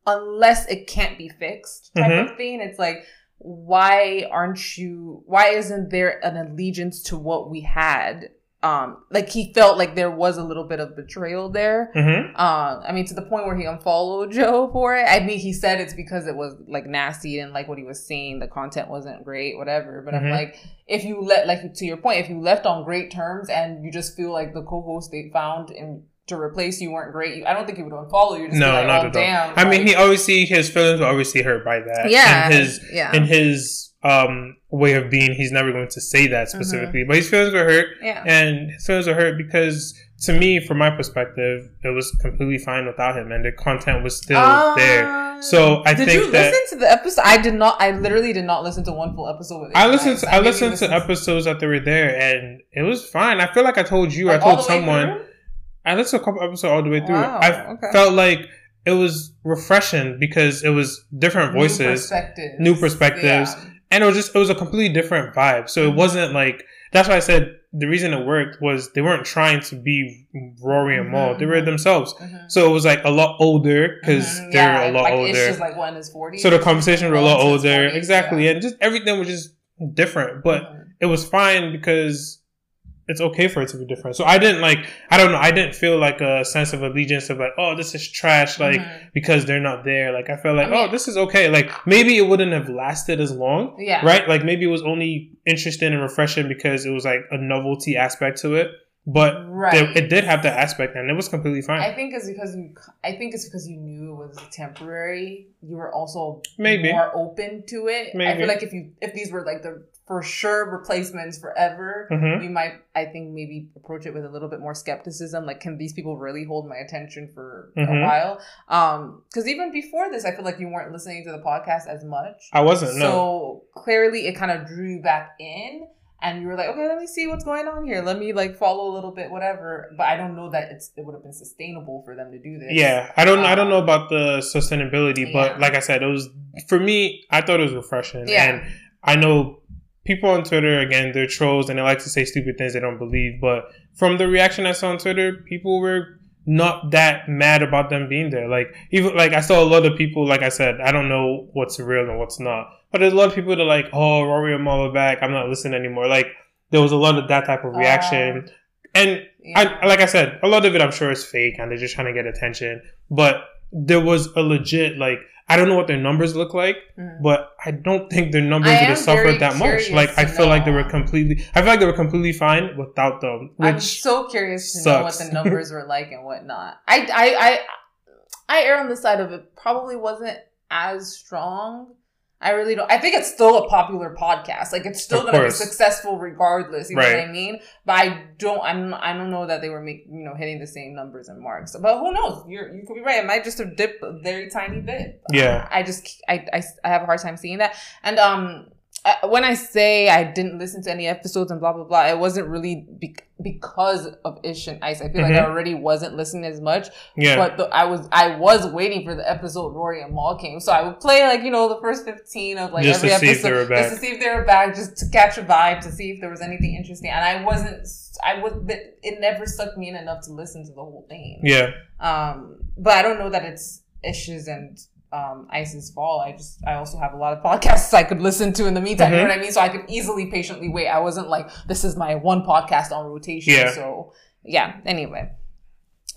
unless it can't be fixed type Mhm. of thing. It's like why aren't you? Why isn't there an allegiance to what we had? um like he felt like there was a little bit of betrayal there. Mm-hmm. Uh, I mean, to the point where he unfollowed Joe for it. I mean, he said it's because it was like nasty and like what he was saying, the content wasn't great, whatever. But Mhm. I'm like, if you let, like to your point, if you left on great terms and you just feel like the co-host they found in to replace you weren't great, I don't think he would unfollow you. Just No, like, not oh, at damn. all. I mean, like- he obviously his feelings were obviously hurt by that. yeah, and his yeah, in his um way of being, he's never going to say that Mm-hmm. specifically. But his feelings were hurt, yeah. and his feelings were hurt because, to me, from my perspective, it was completely fine without him, and the content was still there. Um, So I did think you that- listen to the episode? I did not. I literally did not listen to one full episode. With I listened. To, I maybe listened to episodes that they were there, and it was fine. I feel like I told you. Like, I told all the way someone. through? I listened to a couple episodes all the way through. Wow, I okay. felt like it was refreshing because it was different New voices. perspectives. new perspectives. Yeah. and it was just it was a completely different vibe. So it Mhm. wasn't like that's why I said the reason it worked was they weren't trying to be Rory and Mal. Mhm, They were mhm. themselves. Mhm. So it was like a lot older because Mhm, they're yeah, a lot like, older. It's just like one in his forties. so the conversations were a lot older. exactly, and just everything was just different. But it was fine because it's okay for it to be different. So I didn't like I don't know, I didn't feel like a sense of allegiance of like, oh, this is trash, like because they're not there. Like I felt like, Mm-hmm. I mean- oh, this is okay. Like maybe it wouldn't have lasted as long. yeah, Right? Like maybe it was only interesting and refreshing because it was like a novelty aspect to it. But right. it did have that aspect and it was completely fine. I think it's because you. I think it's because you knew it was temporary. You were also Maybe. more open to it. I feel like if you if these were like the for sure replacements forever, Mhm. you might I think maybe approach it with a little bit more skepticism. Like, can these people really hold my attention for Mhm. a while? Um, because even before this, I feel like you weren't listening to the podcast as much. I wasn't, no. So clearly, it kind of drew you back in, and you were like, okay, let me see what's going on here. Let me like follow a little bit, whatever. But I don't know that it's it would have been sustainable for them to do this. Yeah, I don't. I don't know Um, about the sustainability, but yeah. like I said, it was for me. I thought it was refreshing, Yeah. and I know people on Twitter again. They're trolls and they like to say stupid things they don't believe. But from the reaction I saw on Twitter, people were not that mad about them being there. Like even like I saw a lot of people. Like I said, I don't know what's real and what's not. But there's a lot of people that are like, "Oh, Rory and are back. I'm not listening anymore." Like there was a lot of that type of reaction, and Yeah. I like I said, a lot of it I'm sure is fake and they're just trying to get attention. But there was a legit like I don't know what their numbers look like, Mhm. but I don't think their numbers would have suffered that much. Like I feel like they were completely I feel like they were completely fine without them. I'm so curious to know what the numbers were like and whatnot. I, I, I, I err on the side of it probably wasn't as strong. I really don't. I think it's still a popular podcast. Like it's still going to be successful regardless. You know what I mean? But I don't. I'm. I don't know that they were make, you know hitting the same numbers and marks. But who knows? You're. You could be right. It might just have dipped a very tiny bit. Yeah. I just. I. I, I have a hard time seeing that. And um, When I say I didn't listen to any episodes and blah blah blah, it wasn't really be- because of Ish and Ice. I feel like I Mhm. already wasn't listening as much. yeah. But the, I was I was waiting for the episode Rory and Mal came, so I would play like you know the first fifteen of like Just every to see if episode they were just to see if they were back, just to catch a vibe, to see if there was anything interesting. And I wasn't. I was. It never sucked me in enough to listen to the whole thing. yeah. Um, but I don't know that it's Ish's and um, Ice's fault. I just I also have a lot of podcasts I could listen to in the meantime. You know Mhm. what I mean? So I could easily patiently wait. I wasn't like this is my one podcast on rotation. Yeah. So yeah. Anyway,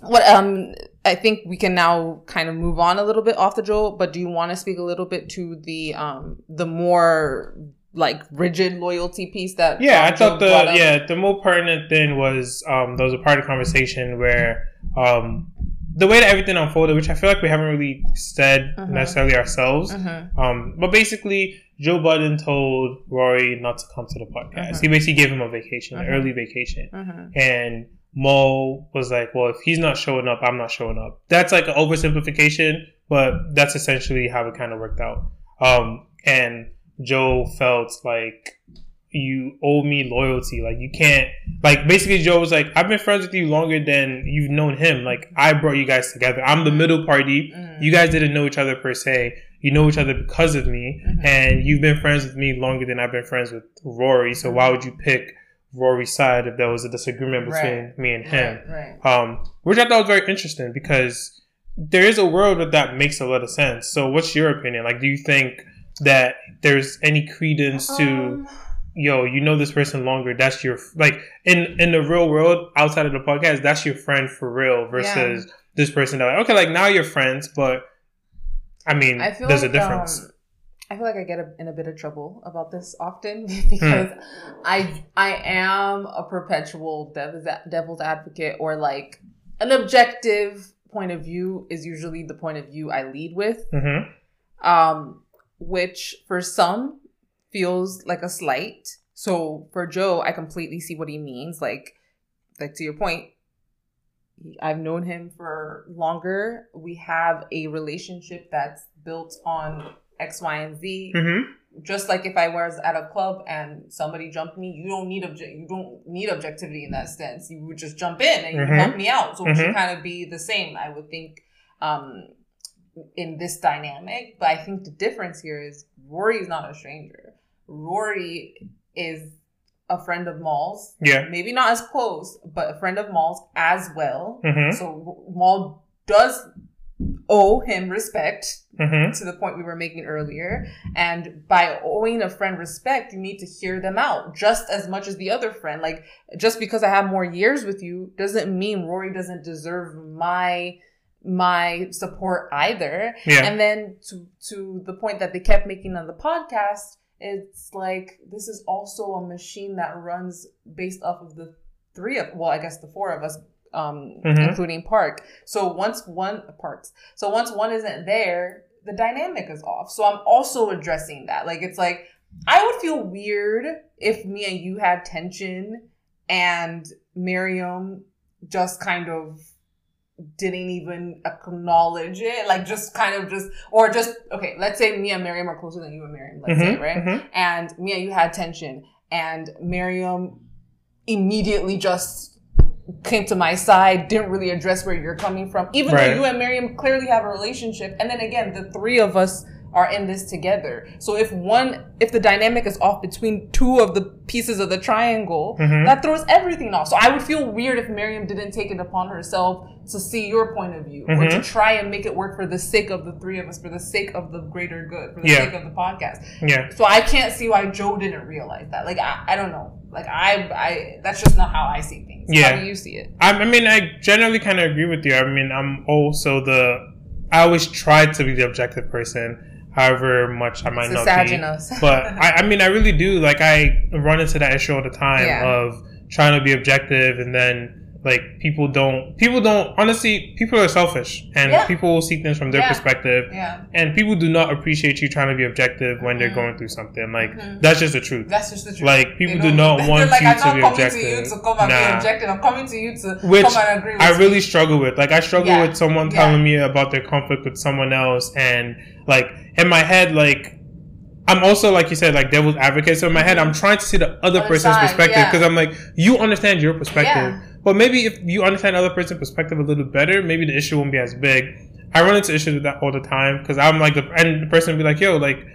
what um I think we can now kind of move on a little bit off the Joe. But do you want to speak a little bit to the um the more like rigid loyalty piece that Yeah, I um, thought the yeah the more pertinent thing was um there was a part of the conversation where um the way that everything unfolded, which I feel like we haven't really said Mhm. necessarily ourselves. Mhm. Um, but basically, Joe Budden told Rory not to come to the podcast. Mhm. He basically gave him a vacation, an early vacation, and Mo was like, "Well, if he's not showing up, I'm not showing up." That's like an oversimplification, but that's essentially how it kind of worked out. Um, and Joe felt like you owe me loyalty. Like you can't like basically Joe was like, I've been friends with you longer than you've known him. Like I brought you guys together. I'm the middle party. Mhm. You guys didn't know each other per se. You know each other because of me. Mhm. And you've been friends with me longer than I've been friends with Rory. So why would you pick Rory's side if there was a disagreement between Right. me and him? Right. Right. Um, which I thought was very interesting because there is a world where that makes a lot of sense. So what's your opinion? Like, do you think that there's any credence to Um, yo, you know this person longer. That's your like in in the real world outside of the podcast. That's your friend for real versus yeah. this person that like okay, like now you're friends, but I mean, I there's like, a difference. Um, I feel like I get a, in a bit of trouble about this often because hmm. I I am a perpetual devil's, devil's advocate or like an objective point of view is usually the point of view I lead with, mm-hmm. um, which for some feels like a slight. So for Joe, I completely see what he means. Like, like to your point, I've known him for longer. We have a relationship that's built on X, Y, and Z. Mm-hmm. Just like if I was at a club and somebody jumped me, you don't need object, you don't need objectivity in that sense. You would just jump in and mm-hmm. you help me out. So mm-hmm. it should kind of be the same, I would think, um, in this dynamic. But I think the difference here is Rory is not a stranger. Rory is a friend of Mal's. Yeah. Maybe not as close, but a friend of Mal's as well. Mm-hmm. So Mal does owe him respect mm-hmm. to the point we were making earlier. And by owing a friend respect, you need to hear them out just as much as the other friend. Like, just because I have more years with you doesn't mean Rory doesn't deserve my my support either. Yeah. And then to to the point that they kept making on the podcast, it's like this is also a machine that runs based off of the three of well, I guess the four of us um, mm-hmm. including Park. So once one parks, so once one isn't there, the dynamic is off. So I'm also addressing that. Like it's like I would feel weird if me and you had tension and Miriam just kind of didn't even acknowledge it, like just kind of just, or just, okay, let's say me and Miriam are closer than you and Miriam, let's mm-hmm, say, right? Mm-hmm. And and you had tension, and Miriam immediately just came to my side, didn't really address where you're coming from, even right. though you and Miriam clearly have a relationship. And then again, the three of us are in this together. So if one, if the dynamic is off between two of the pieces of the triangle, mm-hmm. that throws everything off. So I would feel weird if Miriam didn't take it upon herself to see your point of view mm-hmm. or to mm-hmm. try and make it work for the sake of the three of us, for the sake of the greater good, for the yeah. sake of the podcast. Yeah. So I can't see why Joe didn't realize that. Like I, I don't know. Like I, I, that's just not how I see things. Yeah. How do you see it? I, I mean, I generally kind of agree with you. I mean, I'm also the, I always try to be the objective person however much I might not be. but I, I, mean, I really do. Like, I run into that issue all the time yeah. of trying to be objective and then like people don't people don't honestly people are selfish and yeah. people will see things from their yeah. perspective yeah. and people do not appreciate you trying to be objective when mm-hmm. they're going through something like mm-hmm. that's just the truth that's just the truth like people do not want like, you to be objective to you to come and nah. be objective I'm coming to you to Which come and agree with I really struggle with like I struggle with someone telling me about their conflict with someone else and like in my head like I'm also like you said, like devil's advocate. So in my head, I'm trying to see the other, other person's side, perspective because yeah. I'm like, you understand your perspective, yeah. But maybe if you understand other person's perspective a little better, maybe the issue won't be as big. I run into issues with that all the time because I'm like the and the person will be like, yo, like.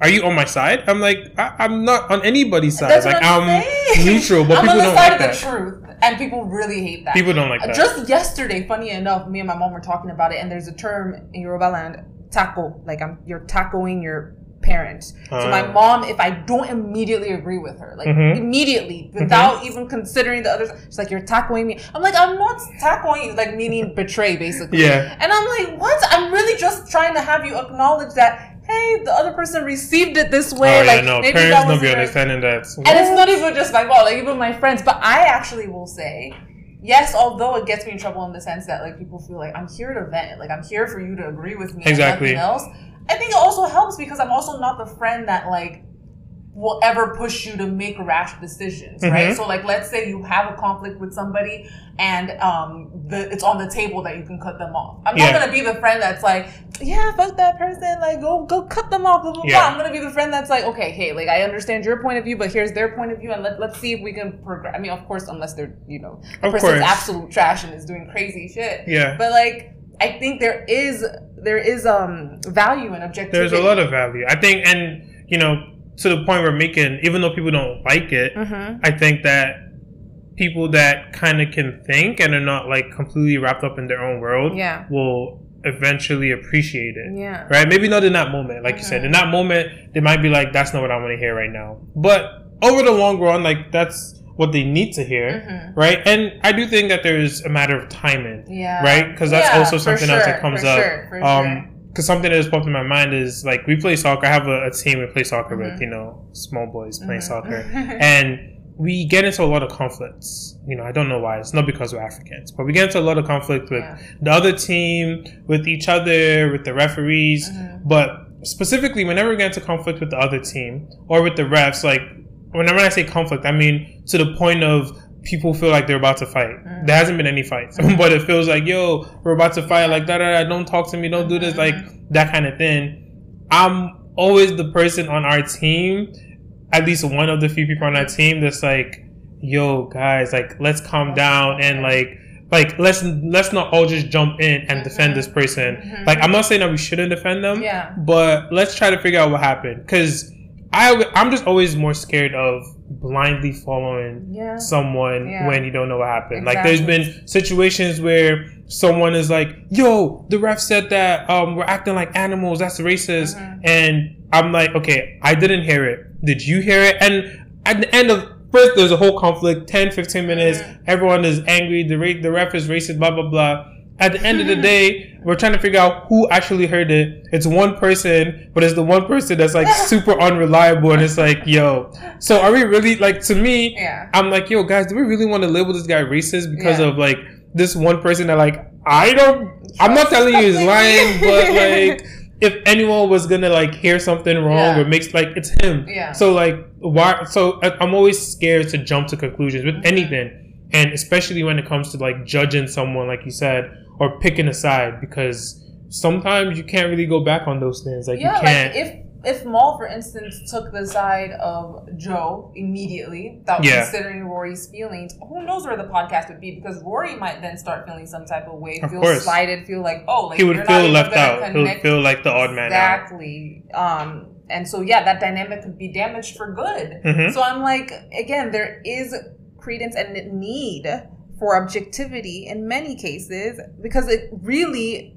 Are you on my side? I'm like, I, am not on anybody's side. That's like I'm, I'm neutral, but I'm people don't like that. truth, and people really hate that. People don't like that. Just yesterday, funny enough, me and my mom were talking about it, and there's a term in Yoruba land, taco. Like I'm, you're tacoing your parent. Uh, so my uh. mom, if I don't immediately agree with her, like mm-hmm. immediately, without mm-hmm. even considering the others, she's like, "You're tackling me." I'm like, "I'm not tackling you," like meaning betray, basically. Yeah. And I'm like, "What? I'm really just trying to have you acknowledge that." Hey, the other person received it this way. Oh, like yeah, no, maybe parents that don't be understanding that. What? And it's not even just my fault, like even my friends. But I actually will say, yes, although it gets me in trouble in the sense that like people feel like I'm here to vent, like I'm here for you to agree with me exactly. and nothing else. I think it also helps because I'm also not the friend that like will ever push you to make rash decisions, mm-hmm. right? So like let's say you have a conflict with somebody and um the it's on the table that you can cut them off. I'm yeah. not gonna be the friend that's like, yeah, fuck that person, like go go cut them off, blah blah yeah. blah. I'm gonna be the friend that's like, okay, hey, like I understand your point of view, but here's their point of view and let, let's see if we can progress. I mean, of course, unless they're, you know, the person's course. absolute trash and is doing crazy shit. Yeah. But like I think there is there is um value in objectivity. There's a lot of value. I think, and you know, to the point we're making, even though people don't like it, mm-hmm. I think that people that kind of can think and are not like completely wrapped up in their own world, yeah. will eventually appreciate it. Yeah. Right? Maybe not in that moment. Like mm-hmm. you said, in that moment, they might be like, that's not what I want to hear right now. But over the long run, like that's what they need to hear, Mhm. right? And I do think that there's a matter of timing, Yeah. right? Because that's Yeah, also something else that comes for up. sure, um, sure. because something that has popped in my mind is like we play soccer. I have a, a team we play soccer with, Mhm. you know, small boys playing Mhm. soccer, and we get into a lot of conflicts. You know, I don't know why. It's not because we're Africans, but we get into a lot of conflict with Yeah. the other team, with each other, with the referees. Mhm. But specifically, whenever we get into conflict with the other team or with the refs, like whenever I say conflict, I mean to the point of people feel like they're about to fight. Mhm. There hasn't been any fights, but it feels like, yo, we're about to fight. Like, da da da, don't talk to me, don't do this, like that kind of thing. I'm always the person on our team, at least one of the few people on our team that's like, yo, guys, like, let's calm down and like, like let's let's not all just jump in and defend this person. Mhm. Like, I'm not saying that we shouldn't defend them, Yeah. but let's try to figure out what happened because I I'm just always more scared of blindly following Yeah. someone Yeah. when you don't know what happened. Like there's been situations where someone is like, "Yo, the ref said that um we're acting like animals. That's racist." Mhm. And I'm like, "Okay, I didn't hear it. Did you hear it?" And at the end of first there's a whole conflict, 10 15 minutes, Mhm. everyone is angry, the ra- the ref is racist, blah blah blah. At the end of the day, we're trying to figure out who actually heard it. It's one person, but it's the one person that's like super unreliable, and it's like, yo. So are we really like to me? Yeah. I'm like, yo, guys, do we really want to label this guy racist because Yeah. of like this one person that like I don't I'm not telling you he's lying, but like if anyone was gonna like hear something wrong Yeah. or makes like it's him. Yeah. So like why so I'm always scared to jump to conclusions with Mhm. anything. And especially when it comes to like judging someone, like you said, or picking a side, because sometimes you can't really go back on those things. Like yeah, you can't. like if if Mal, for instance, took the side of Joe immediately without Yeah. considering Rory's feelings, who knows where the podcast would be? Because Rory might then start feeling some type of way, Of feel course. slighted, feel like oh, like he would feel left out. He would feel like the odd man out. exactly. Um, and so yeah, that dynamic could be damaged for good. Mhm. So I'm like, again, there is credence and need for objectivity in many cases because it really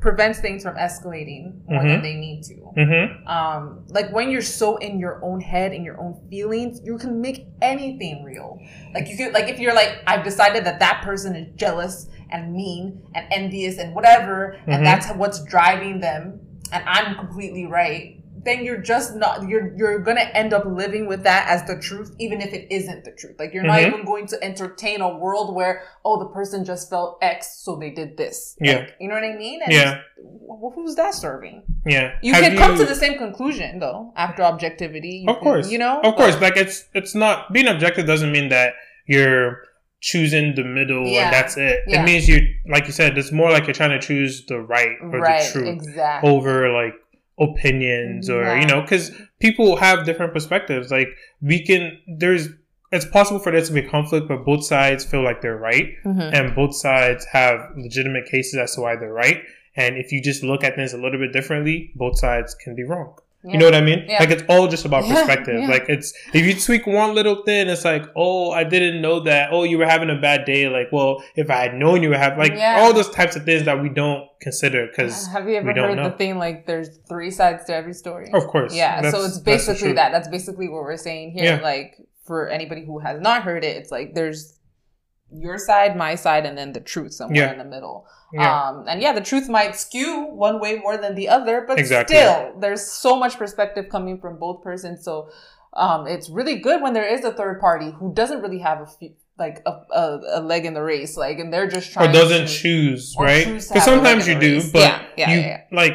prevents things from escalating more than Mhm. they need to. Mm-hmm. Um, like when you're so in your own head and your own feelings, you can make anything real. Like you could, like if you're like, I've decided that that person is jealous and mean and envious and whatever, Mhm. and that's what's driving them, and I'm completely right. Then you're just not you're you're gonna end up living with that as the truth, even if it isn't the truth. Like you're not Mhm. even going to entertain a world where oh the person just felt X, so they did this. Yeah. Like, you know what I mean? And Yeah. wh- Who's that serving? Yeah. You Have can come to the same conclusion though after objectivity. You Of can- course, you know. Of But- course, like it's it's not being objective doesn't mean that you're choosing the middle Yeah. and that's it. Yeah. It means you, like you said, it's more like you're trying to choose the right or right, the truth exactly. over like opinions or you know because people have different perspectives. Like we can, there's it's possible for there to be conflict, but both sides feel like they're right, Mhm. and both sides have legitimate cases as to why they're right. And if you just look at things a little bit differently, both sides can be wrong. Yeah. You know what I mean? Yeah. Like it's all just about perspective. yeah. Like it's if you tweak one little thing, it's like, oh, I didn't know that. Oh, you were having a bad day. Like, well, if I had known you were having like all those types of things that we don't consider because uh, Have you ever heard know. the thing like there's three sides to every story? of course, Yeah, so it's basically truth. that. That's basically what we're saying here. Yeah. Like for anybody who has not heard it, it's like there's your side, my side, and then the truth somewhere Yeah. in the middle. Yeah. Um, and yeah, the truth might skew one way more than the other, but Exactly. still, there's so much perspective coming from both persons. So um, it's really good when there is a third party who doesn't really have a few, like a, a, a leg in the race, like, and they're just trying or doesn't to, choose, right? Because have a leg sometimes you do, race. but Yeah, yeah, you yeah, yeah. like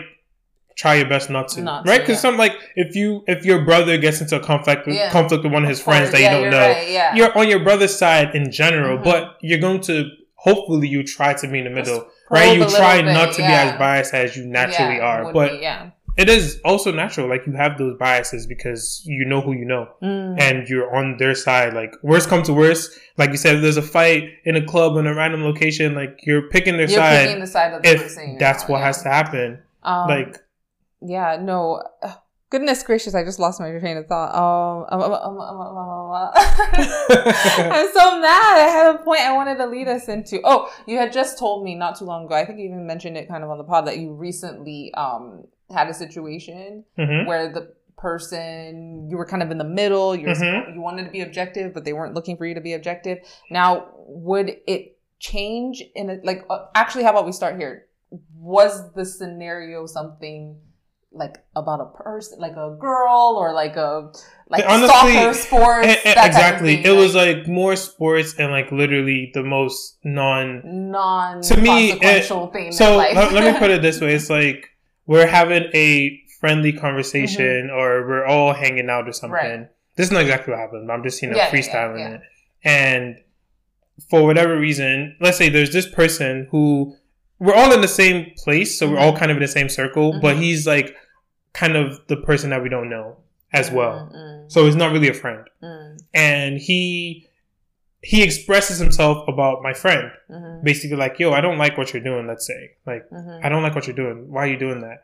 try your best not to, Not right? Because yeah. some like if you if your brother gets into a conflict with, Yeah. conflict with one of his friends that you yeah, don't know, right, yeah. you're on your brother's side in general, Mhm. but you're going to hopefully you try to be in the middle, Just right? You try bit, not to be as biased as you naturally are, but be, yeah. it is also natural. Like you have those biases because you know who you know, Mm. and you're on their side. Like worst come to worst, like you said, if there's a fight in a club in a random location, like you're picking their You're side. picking the side of the if that's what has to happen, Um, like yeah, no. Goodness gracious, I just lost my train of thought. Um, um, um, I'm so mad. I had a point I wanted to lead us into. Oh, you had just told me not too long ago. I think you even mentioned it kind of on the pod that you recently um had a situation Mhm. where the person, you were kind of in the middle. You Mhm. you wanted to be objective, but they weren't looking for you to be objective. Now, would it change in a, like uh, actually? How about we start here? Was the scenario something? Like about a person, like a girl, or like a like Honestly, soccer, sports, Eh, eh, that type of exactly. thing, It was like more sports and like literally the most non non To me, it- thing. So let, let me put it this way: it's like we're having a friendly conversation, or we're all hanging out or something. Mm-hmm. Right. This is not exactly what happened, but I'm just you know Yeah, freestyling yeah, yeah. it. And for whatever reason, let's say there's this person who we're all in the same place, so we're all Mhm. kind of in the same circle, but Mhm. he's like kind of the person that we don't know as well. Mm, So he's not really a friend, mm, and he he expresses himself about my friend, mhm, basically like, "Yo, I don't like what you're doing." Let's say, like. mhm. I don't like what you're doing. Why are you doing that?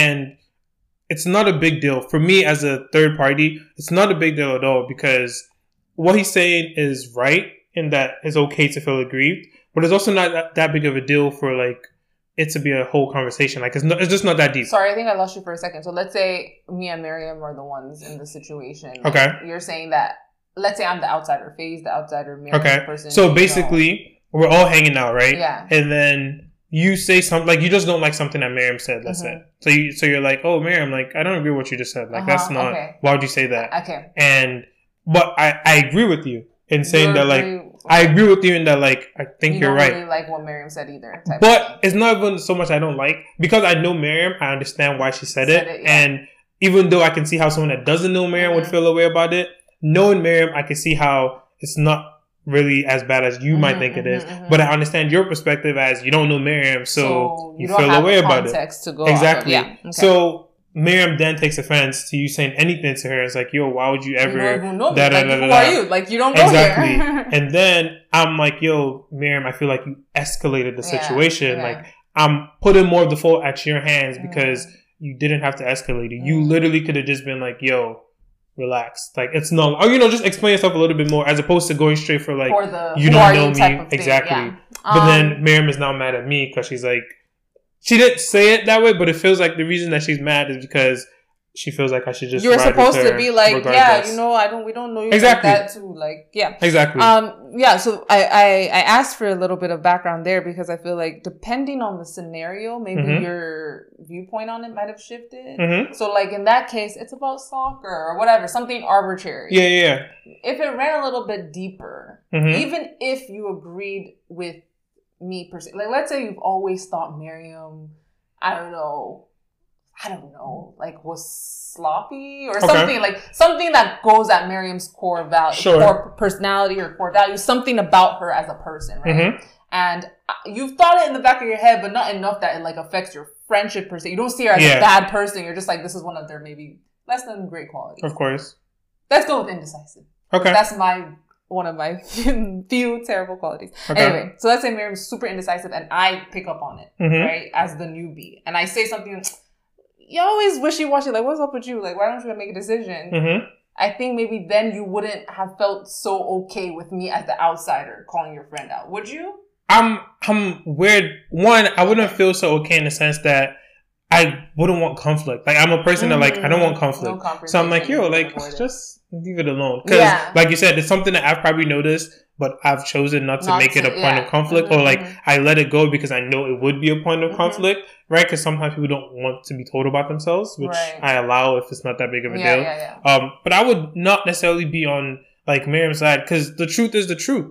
And it's not a big deal for me as a third party. It's not a big deal at all because what he's saying is right in that it's okay to feel aggrieved, but it's also not that, that big of a deal for like it to be a whole conversation. Like it's not, it's just not that deep. Sorry, I think I lost you for a second. So let's say me and Miriam are the ones in the situation. Okay. You're saying that. Let's say I'm the outsider. Phase the outsider. Miriam Okay. person. So basically, we're all hanging out, right? yeah. And then you say something like you just don't like something that Miriam said. Let's Mhm. say so. You so you're like, oh, Miriam, like I don't agree with what you just said. Like that's Uh-huh, not. okay. Why would you say that? Okay. And but I I agree with you in saying You that like agree- I agree with you in that like I think you you are don't right. Really like what Miriam said either. But it's not even so much I don't like because I know Miriam. I understand why she said, Said it, it, yeah. and even though I can see how someone that doesn't know Miriam would Mhm. feel a way about it, knowing Miriam, I can see how it's not really as bad as you might Mhm, think it mhm, is. mhm. But I understand your perspective as you don't know Miriam, so, you, don't feel have a way about it. to go off of. Exactly. Yeah. Okay. So Miriam then takes offense to you saying anything to her. It's like, yo, why would you you ever? don't know me. da, da, like, da, who are you? Like you don't know Exactly. and then I'm like, yo, Miriam, I feel like you escalated the situation. yeah. Like I'm putting more of the fault at your hands Mm. because you didn't have to escalate it. You Mm. literally could have just been like, yo, relax. Like it's not, or you know, just explain yourself a little bit more as opposed to going straight for like, for the you don't know you me. Exactly. Yeah. but Um, then Miriam is now mad at me because she's like, she didn't say it that way, but it feels like the reason that she's mad is because she feels like I should just. you're supposed to be like, yeah, you know, I don't, we don't know you Exactly. like that too. Like, yeah. Exactly. Um, yeah, so I, I, I asked for a little bit of background there because I feel like depending on the scenario, maybe Mhm. your viewpoint on it might have shifted. hmm So like in that case, it's about soccer or whatever, something arbitrary. Yeah, yeah, If it ran a little bit deeper, yeah. hmm even if you agreed with me per se, like let's say you've always thought Miriam, I don't know, I don't know, like was sloppy or Okay. something like something that goes at Miriam's core value, Sure. core personality or core value, something about her as a person, right? hmm And uh, you've thought it in the back of your head, but not enough that it like affects your friendship per se. You don't see her as Yeah. a bad person. You're just like, this is one of their maybe less than great qualities. Of course. Let's go with indecisive. Okay. That's my one of my few terrible qualities. Okay. Anyway, so let's say Miriam's super indecisive and I pick up on it, hmm right, as the newbie. And I say something, you're always wishy washy, like, what's up with you? Like, why don't you make a decision? hmm I think maybe then you wouldn't have felt so okay with me as the outsider calling your friend out. Would you? I'm I'm weird. One, I wouldn't feel so okay in the sense that I wouldn't want conflict. Like I'm a person that like I don't want conflict. No so I'm like, yo, like just leave it alone. Because Yeah. like you said, it's something that I've probably noticed, but I've chosen not to Not make it a point yeah. of conflict, Mhm, or like mhm. I let it go because I know it would be a point of Mhm. conflict, right? Because sometimes people don't want to be told about themselves, which Right. I allow if it's not that big of a yeah, deal. Um, but I would not necessarily be on like Miriam's side because the truth is the truth.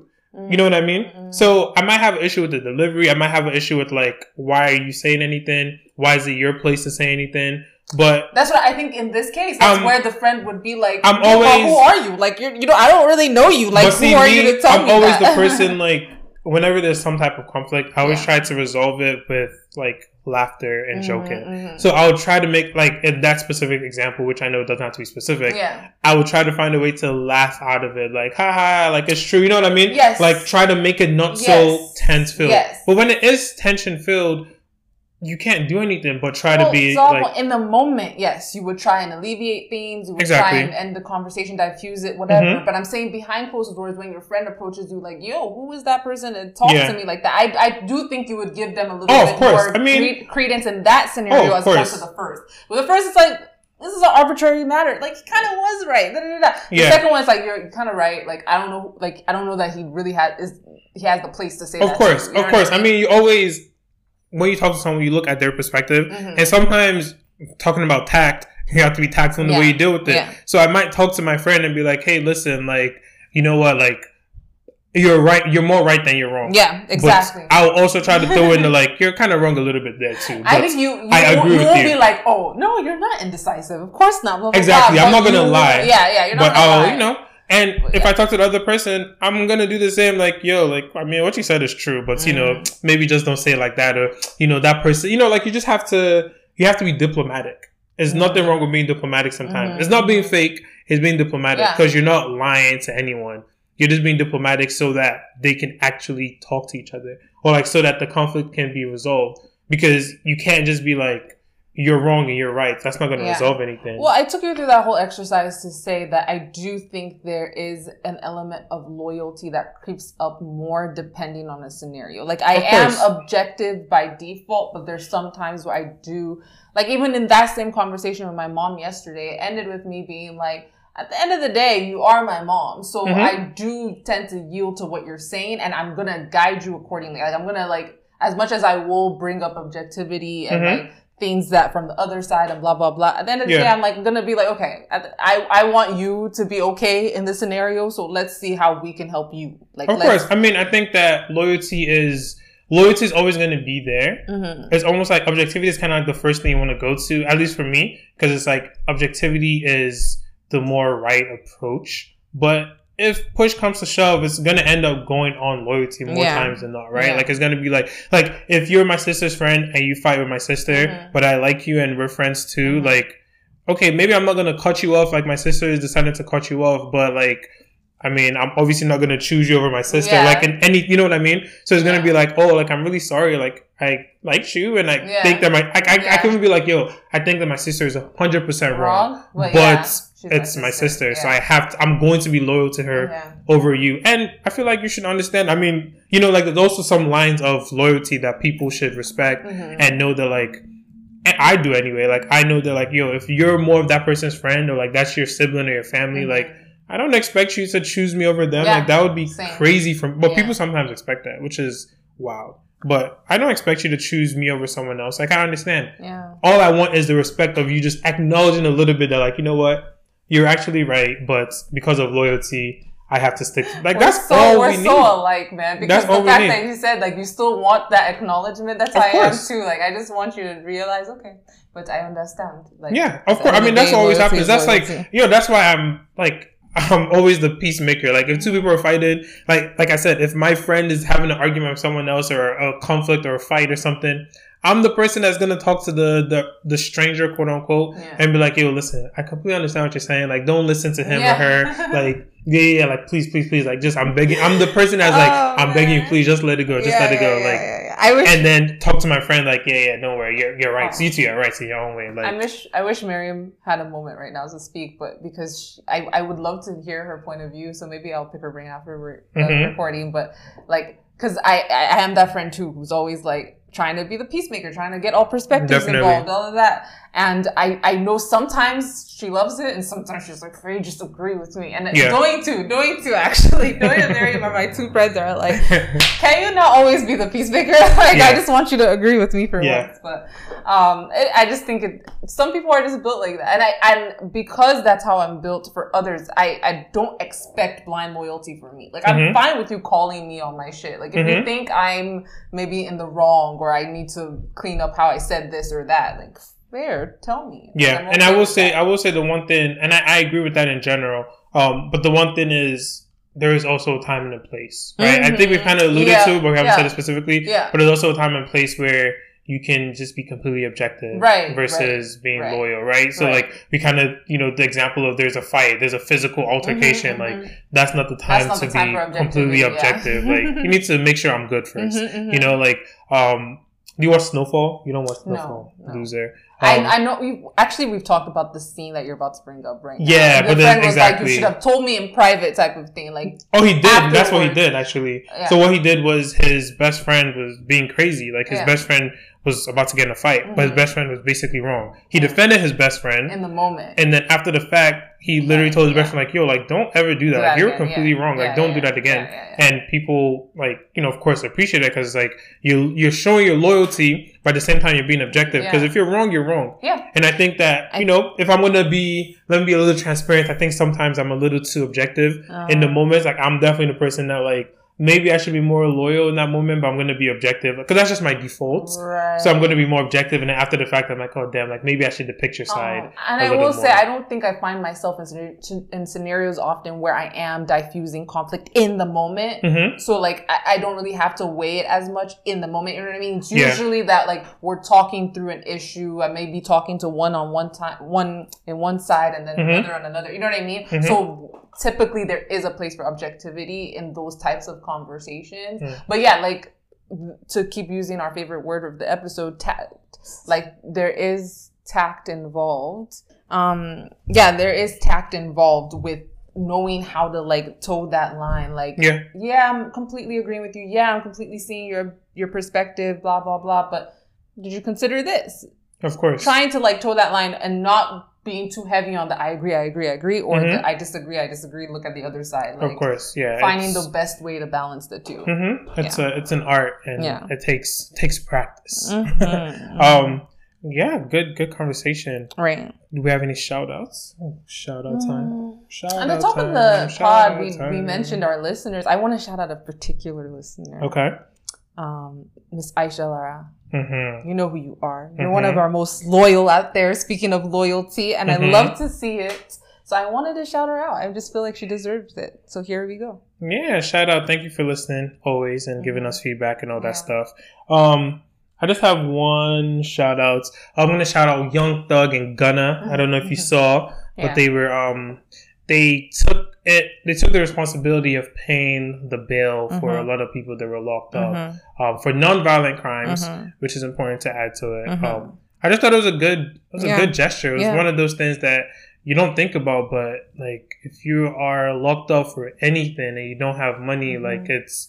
You know what I mean? Mhm. So I might have an issue with the delivery. I might have an issue with like, why are you saying anything? Why is it your place to say anything? But That's what I think in this case. That's Um, where the friend would be like, I'm "Well, always- who are you? Like, you're, you know, I don't really know you. Like, but who see, are me, you to tell I'm me always that? the person like whenever there's some type of conflict, I always Yeah. try to resolve it with like laughter and Mhm, joking. mhm. So I would try to make like in that specific example, which I know doesn't have to be specific. yeah, I would try to find a way to laugh out of it, like haha, like it's true. You know what I mean? Yes. Like try to make it not so tense filled. Yes. But when it is tension filled, you can't do anything but try Well, to be like in the moment. Yes, you would try and alleviate things. You would Exactly. try and end the conversation, diffuse it, whatever. Mhm. But I'm saying behind closed doors, when your friend approaches you, like, "Yo, who is that person?" and talks Yeah. to me like that, I, I do think you would give them a little Oh, of bit more I mean- cre- credence in that scenario Oh, as opposed course. to the first. With the first, it's like. this is an arbitrary matter. Like he kind of was right. Da, da, da. The Yeah. second one is like you're kind of right. Like I don't know. Like I don't know that he really had is he has the place to say. Of course, too, you know of course. I mean, you always when you talk to someone, you look at their perspective, Mhm. and sometimes talking about tact, you have to be tactful in the way you deal with it. Yeah. So I might talk to my friend and be like, "Hey, listen, like, you know what, like." You're right. You're more right than you're wrong. Yeah, exactly. But I'll also try to throw in the like. You're kind of wrong a little bit there too. I think you you, I agree you with won't you. be like, oh no, you're not indecisive. Of course not. Blah, blah, Exactly. blah. I'm not gonna lie. Yeah, yeah. You're not but I'll, lie. you know, and But if yeah. I talk to the other person, I'm gonna do the same. Like, yo, like, I mean, what you said is true, but you know, Mm. maybe just don't say it like that, or you know, that person, you know, like, you just have to, you have to be diplomatic. There's Mm. nothing wrong with being diplomatic. Sometimes Mhm. it's not being fake; it's being diplomatic Yeah. because you're not lying to anyone. You're just being diplomatic so that they can actually talk to each other, or like so that the conflict can be resolved. Because you can't just be like, "You're wrong and you're right." That's not going to Yeah. resolve anything. Well, I took you through that whole exercise to say that I do think there is an element of loyalty that creeps up more depending on a scenario. Like I am objective by default, but there's some times where I do like even in that same conversation with my mom yesterday, it ended with me being like, at the end of the day, you are my mom. So Mhm. I do tend to yield to what you're saying and I'm gonna guide you accordingly. Like I'm gonna like as much as I will bring up objectivity and Mhm. like things that from the other side and blah blah blah. At the end of the Yeah. day, I'm like gonna be like, okay, I I want you to be okay in this scenario, so let's see how we can help you. Like, Of course. I mean, I think that loyalty is loyalty is always going to be there. hmm It's almost like objectivity is kind of like the first thing you want to go to, at least for me, because it's like objectivity is the more right approach. But if push comes to shove, it's going to end up going on loyalty more Yeah. times than not, right? Yeah. Like it's going to be like, like if you're my sister's friend and you fight with my sister, Mhm. but I like you and we're friends too, Mhm. like, okay, maybe I'm not going to cut you off like my sister is decided to cut you off, but like, I mean, I'm obviously not gonna choose you over my sister. Yeah. Like in any, you know what I mean? So it's gonna be like, oh, like I'm really sorry. Like I liked you, and I Yeah. think that my, I, I, I couldn't be like, yo, I think that my sister is hundred percent wrong, wrong, but, yeah, it's my sister, so Yeah. I have to. I'm going to be loyal to her Yeah. over you, and I feel like you should understand. I mean, you know, like there's also some lines of loyalty that people should respect Mhm. and know that like. and I do anyway. Like I know that, like yo, if you're more of that person's friend or like that's your sibling or your family, Mhm. like I don't expect you to choose me over them. Yeah, like that would be same. crazy from but Yeah. people sometimes expect that, which is wild. But I don't expect you to choose me over someone else. Like I understand. yeah. All I want is the respect of you just acknowledging a little bit that like, you know what? You're actually right, but because of loyalty, I have to stick like We're that's so, all we're we need. so alike, man. Because That's the fact that you said like you still want that acknowledgement, that's Of how I am too. Like I just want you to realize, okay, but I understand. Like yeah, of course. I mean, that's always happens. That's like, you know, that's why I'm like, I'm always the peacemaker. Like, if two people are fighting, like, like I said, if my friend is having an argument with someone else or a conflict or a fight or something, I'm the person that's gonna talk to the the, the stranger, quote unquote, Yeah. and be like, "Yo, listen, I completely understand what you're saying. Like, don't listen to him Yeah. or her. Like, yeah, yeah, yeah, like, please, please, please, like, just I'm begging. I'm the person that's like, Oh, I'm begging you, please, just let it go, just Yeah, let it go. like. I wish and then talk to my friend, like, yeah, yeah, don't worry, you're you're right. Oh. So you two are right in your own way. Like, I wish I wish Miriam had a moment right now to speak, but because she, I I would love to hear her point of view, so maybe I'll pick her brain after we're uh, Mhm. recording. But like, because I I am that friend too who's always like trying to be the peacemaker, trying to get all perspectives Definitely. involved, all of that. And I I know sometimes she loves it, and sometimes she's like, "Free, just agree with me." And Yeah. Doing too, doing too actually, doing and Miriam are my two friends are like. Can you not always be the peacemaker? like Yeah. I just want you to agree with me for Yeah. once. But um, it, I just think it, some people are just built like that, and I and because that's how I'm built for others, I I don't expect blind loyalty for me. Like I'm Mhm. fine with you calling me on my shit. Like if you Mhm. think I'm maybe in the wrong or I need to clean up how I said this or that, like fair, tell me. Yeah, and I will say, that. I will say the one thing, and I, I agree with that in general. Um, but the one thing is, there is also a time and a place, right? I think we Mhm. kind of alluded Yeah, to, but we haven't yeah. said it specifically. Yeah. But there's also a time and place where you can just be completely objective, Right, Versus being right, loyal, right? So right. like we kind of, you know, the example of there's a fight, there's a physical altercation, Mhm, like mhm. that's not the time not to the time be completely objective. yeah. like you need to make sure I'm good 1st Mhm, mhm. You know, like um, do you watch Snowfall? You don't watch No, Snowfall, no. loser. I, Um, I know we actually we've talked about the scene that you're about to bring up right. Yeah, but then friend was like, you should have told me in private type of thing. Like, Oh, he did. That's what he did actually. Yeah. So what he did was his best friend was being crazy. Like his Yeah. best friend was about to get in a fight, but his Mhm. best friend was basically wrong. He Yeah. defended his best friend, in the moment. and then after the fact, he literally told his best friend like, "Yo, like, don't ever do that. Do Like, that you're again, completely yeah. wrong. Like, Yeah, don't yeah, do that again." yeah, yeah, yeah. And people like, you know, of course, appreciate it because like you you're showing your loyalty, but at the same time, you're being objective. Because Yeah. if you're wrong, you're wrong. yeah. And I think that, I- you know, if I'm gonna be, let me be a little transparent. I think sometimes I'm a little too objective in the Uh, moments. Like I'm definitely the person that like maybe I should be more loyal in that moment, but I'm gonna be objective because that's just my default. Right. So I'm gonna be more objective, and after the fact, I'm like, oh damn, like maybe I should depict your side. Um, and I will say. I don't think I find myself in, in scenarios often where I am diffusing conflict in the moment. Mm-hmm. So like I, I don't really have to weigh it as much in the moment. You know what I mean? It's Yeah. usually that like we're talking through an issue. I may be talking to one on one time, one in one side, and then Mhm. another on another. You know what I mean? Mhm. So typically there is a place for objectivity in those types of conversations. Mm. But yeah, like to keep using our favorite word of the episode, tact. Like there is tact involved. Um, yeah, there is tact involved with knowing how to like toe that line. Like, Yeah. yeah, I'm completely agreeing with you. Yeah, I'm completely seeing your your perspective. Blah blah blah. But did you consider this? Of course. Trying to like toe that line and not being too heavy on the I agree, I agree, I agree, or Mhm. the I disagree, I disagree. Look at the other side. Like, of course. Yeah. finding the best way to balance the 2 mm-hmm. It's a it's an art, and Yeah. it takes takes practice. Mhm. um. Yeah. Good. Good conversation. right. Do we have any shout outs? shout out time. Mm. Shout On the top of the shout pod, we, we mentioned our listeners. I want to shout out a particular listener. Okay. Um, Miss Aisha Lara. Mm-hmm. You know who you are. You're one Mhm. of our most loyal out there. Speaking of loyalty, and Mhm. I love to see it. So I wanted to shout her out. I just feel like she deserves it. So here we go. Yeah, shout out. Thank you for listening always and giving Mhm. us feedback and all that Yeah. stuff. Um, I just have one shout out. I'm gonna shout out Young Thug and Gunna. I don't know if you Mhm. saw, Yeah. but they were um they took it they took the responsibility of paying the bail for Mhm. a lot of people that were locked up Mhm. um, for non-violent crimes, Mhm. which is important to add to it. Mhm. Um, I just thought it was a good it was Yeah. a good gesture. It was Yeah. one of those things that you don't think about, but like if you are locked up for anything and you don't have money, like it's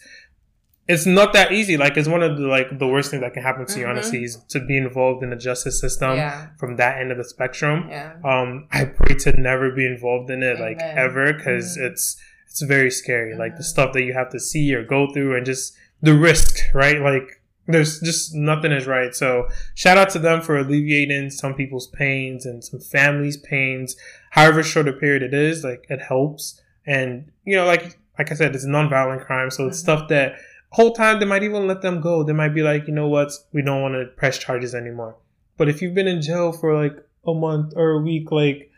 it's not that easy. Like it's one of the like the worst things that can happen to you. Mhm. Honestly, is to be involved in the justice system yeah. from that end of the spectrum. Yeah. Um, I pray to never be involved in it, like ever, because Mhm. it's it's very scary. Like the Mhm. stuff that you have to see or go through, and just the risk, right? Like there's just nothing is right. So shout out to them for alleviating some people's pains and some families' pains. However short a period it is, like it helps. And you know, like like I said, it's a non-violent crime, so it's Mhm. stuff that whole time they might even let them go. They might be like, you know what, we don't want to press charges anymore. But if you've been in jail for like a month or a week, like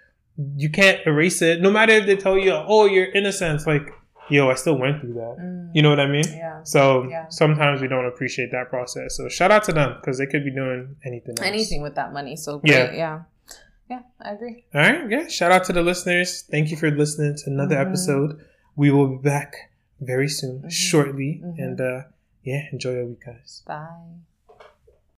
you can't erase it. No matter if they tell you, oh, you're innocent, like, yo, I still went through that. Mm. You know what I mean? Yeah. So Yeah. sometimes we don't appreciate that process. So shout out to them because they could be doing anything else. Anything with that money. So Yeah. great. Yeah. Yeah. I agree. All right. Yeah. Shout out to the listeners. Thank you for listening to another Mhm. episode. We will be back very soon, Mhm. shortly. Mhm. And uh, yeah, enjoy your week, guys. Bye.